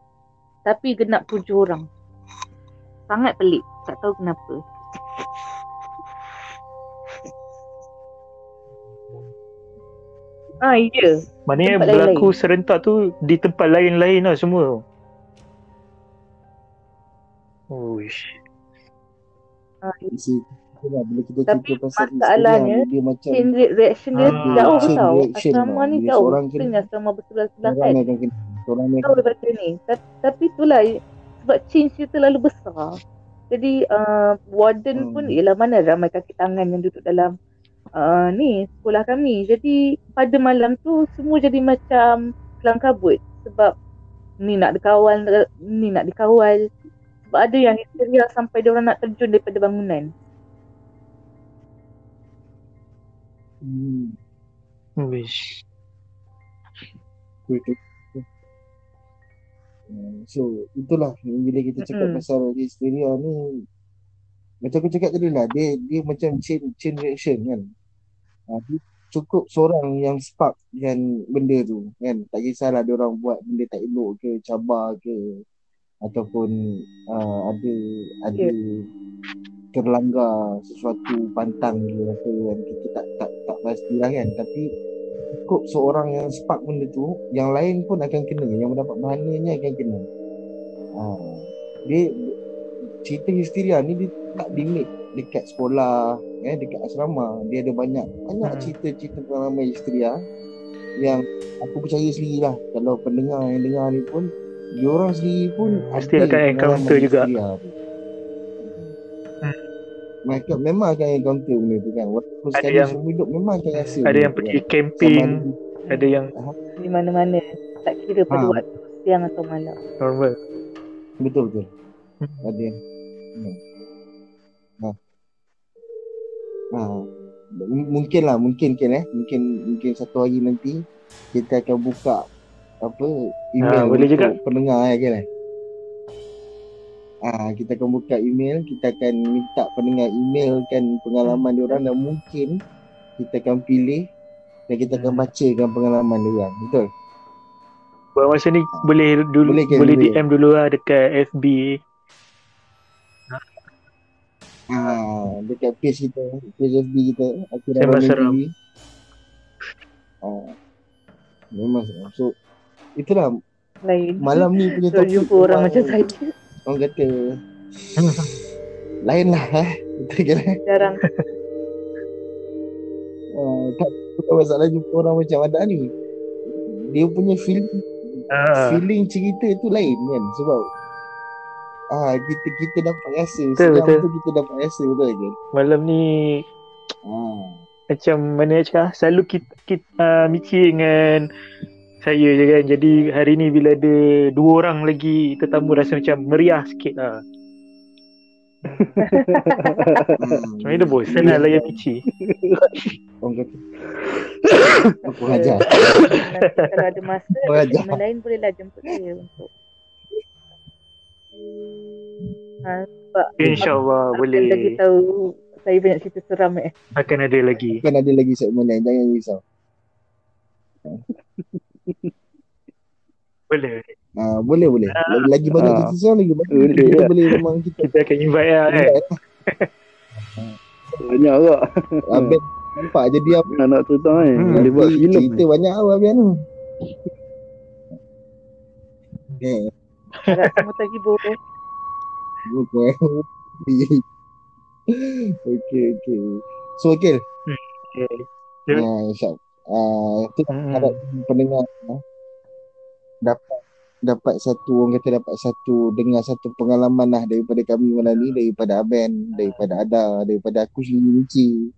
Tapi genap tujuh orang. Sangat pelik. Tak tahu kenapa. Ah, iya. Maknanya tempat berlaku lain-lain. serentak tu di tempat lain-lain lah semua. Oh, shit. Ah, iya. Itulah, bila kita Tapi masalahnya dia macam chain reaction dia ah, jauh tau asrama ni jauh Mungkin asrama bersebelah-sebelah kan Orang ni tahu daripada ni Tapi itulah sebab change dia terlalu besar jadi uh, warden hmm. pun ialah mana ramai kaki tangan yang duduk dalam uh, ni sekolah kami. Jadi pada malam tu semua jadi macam kelang kabut sebab ni nak dikawal, ni nak dikawal. Sebab ada yang histeria sampai dia orang nak terjun daripada bangunan. Hmm. Wish. So itulah bila kita cakap mm-hmm. pasal hysteria ni macam aku cakap tadi lah dia dia macam chain chain reaction kan. Ha, cukup seorang yang spark yang benda tu kan? Tak kisahlah dia orang buat benda tak elok ke cabar ke ataupun uh, ada ada yeah terlanggar sesuatu pantang ke apa kan kita tak tak tak pasti lah kan? Tapi cukup seorang yang spark benda tu yang lain pun akan kena yang mendapat bahannya akan kena. Ha. dia cerita histeria ni dia tak limit dekat sekolah eh, dekat asrama dia ada banyak banyak hmm. cerita-cerita pengalaman histeria yang aku percaya sendiri lah kalau pendengar yang dengar ni pun dia orang sendiri pun hmm, mesti akan encounter juga mereka memang akan encounter benda tu kan walaupun ada yang hidup memang akan rasa ada yang pergi kan. camping Sama ada yang di mana-mana tak kira pada ha. waktu siang atau malam normal betul betul hmm. ada yang ha. Ha. ha. M- mungkin lah mungkin kan eh mungkin mungkin satu hari nanti kita akan buka apa email Ah, boleh juga. pendengar eh kan eh Ah, kita akan buka email, kita akan minta pendengar email kan pengalaman dia orang dan mungkin kita akan pilih dan kita akan bacakan pengalaman dia orang. Betul? Buat masa ni boleh dulu Boleh boleh, ke? Boleh. DM dulu lah dekat FB. Ah, dekat page kita, page FB kita, aku dah Sembang Roman Seram. TV. Ah, memang seram. So, itulah Lain. malam ni punya So, topik jumpa orang memang macam saya. Orang kata lain lah eh. Kan eh? Jarang. Ah, tak bukan masalah jumpa orang macam Adak ni. Dia punya feeling Ah, feeling cerita tu lain kan sebab ah kita kita dapat rasa. Betul, betul. tu kita dapat rasa betul kan malam ni ah. macam mana nak cakap? Selalu kita, kita uh, Michi dengan saya je kan. Jadi hari ni bila ada dua orang lagi tetamu rasa macam meriah sikit lah. Hmm. macam ni dah bosan lah layan Michi? Orang kata aku ajar kalau ada masa, Orang lain bolehlah jemput saya untuk ha, sebab InsyaAllah boleh. lagi tahu saya banyak cerita seram eh. akan ada lagi. Kan ada lagi segmen lain. Jangan risau. Boleh ah boleh boleh. Lagi banyak Ah. cerita seram lagi banyak Boleh kita lah. boleh memang kita kita akan invite lah kan? Banyak tak Abang nampak je dia Nak nak cerita kan Hmm, Boleh buat filem cerita banyak awal Abang tu eh Harap semua terhibur. okey okey so okey okay. Ya. Ah, Syab. Ah, tu Hmm. harap pendengar ah, dapat dapat satu orang kata dapat satu dengar satu pengalaman lah daripada kami malam ni daripada Aben daripada Ada daripada aku sendiri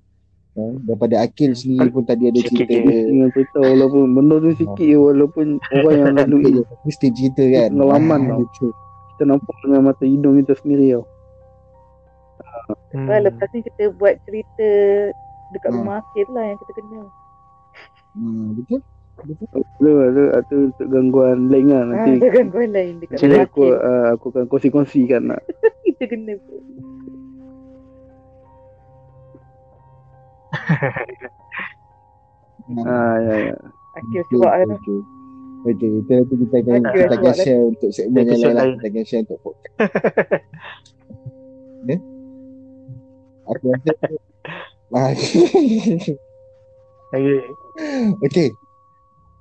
Ah, daripada Akil sendiri pun tadi ada Sikit cerita dia Dengan cerita walaupun Benda tu sikit je Walaupun orang yang lalui mesti cerita kan Pengalaman Ah, tau. gitu. Kita nampak dengan mata hidung kita sendiri tau Hmm. Well, lepas ni kita buat cerita dekat Hmm. rumah Akil lah yang kita kenal. hmm, betul betul Ada ada ada untuk gangguan lain kan Ha, Nanti ada gangguan lain dekat Macam rumah aku, Akil. uh, aku akan kongsi-kongsikan nak. Kita kena Ah, ya, ya. Okey, sebab okey. Okey, itu nanti kita akan kita akan sebab share untuk segmen yang lain lah. Kita akan share untuk podcast. Ya? Aku rasa Ah, Okay. Okey.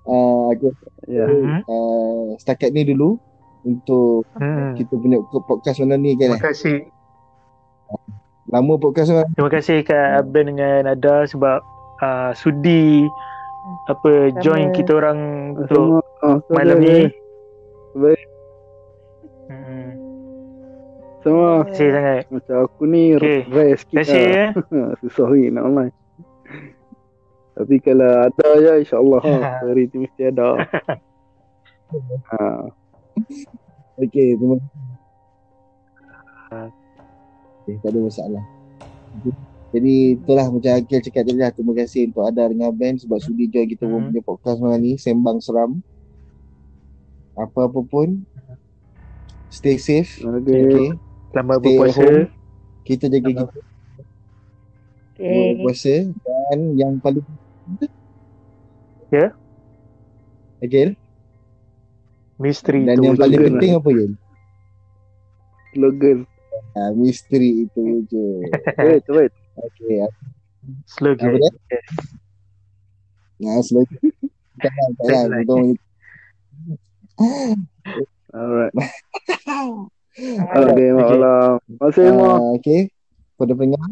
Uh, aku Ya. Hmm. uh, setakat ni dulu untuk Hmm. kita punya podcast malam ni kan Terima eh. Lama podcast malam. Terima kasih kat Aben dengan Ada sebab uh, sudi apa Sama. join kita orang untuk Sama, ah, sama, malam ni. Baik. Hmm. Sama. Terima kasih sangat. Macam aku ni Okey. rare sikit Terima kasih lah. eh. Susah ni nak online. Tapi kalau ada je insyaAllah ha, hari tu mesti ada. ha. Okey, terima kasih. Okay, tak ada masalah. Jadi itulah macam Akil cakap tadi lah. Terima kasih untuk Ada dengan Ben sebab sudi join kita Hmm. punya podcast malam ni. Sembang seram. Apa-apa pun. Stay safe. Okay. Okay. Selamat Stay berpuasa. home. Kita jaga kita Okay. berpuasa. Dan yang paling Ya. Akil. Misteri Dan yang paling penting apa Akil? Slogan. Ha, misteri itu je. Wait, wait. Okay. Slogan. Yes. Nah, slogan. Jangan, jangan. Tagline. Untung Alright. Okay, malam. Terima kasih semua. Ah, okay. Pada pendengar,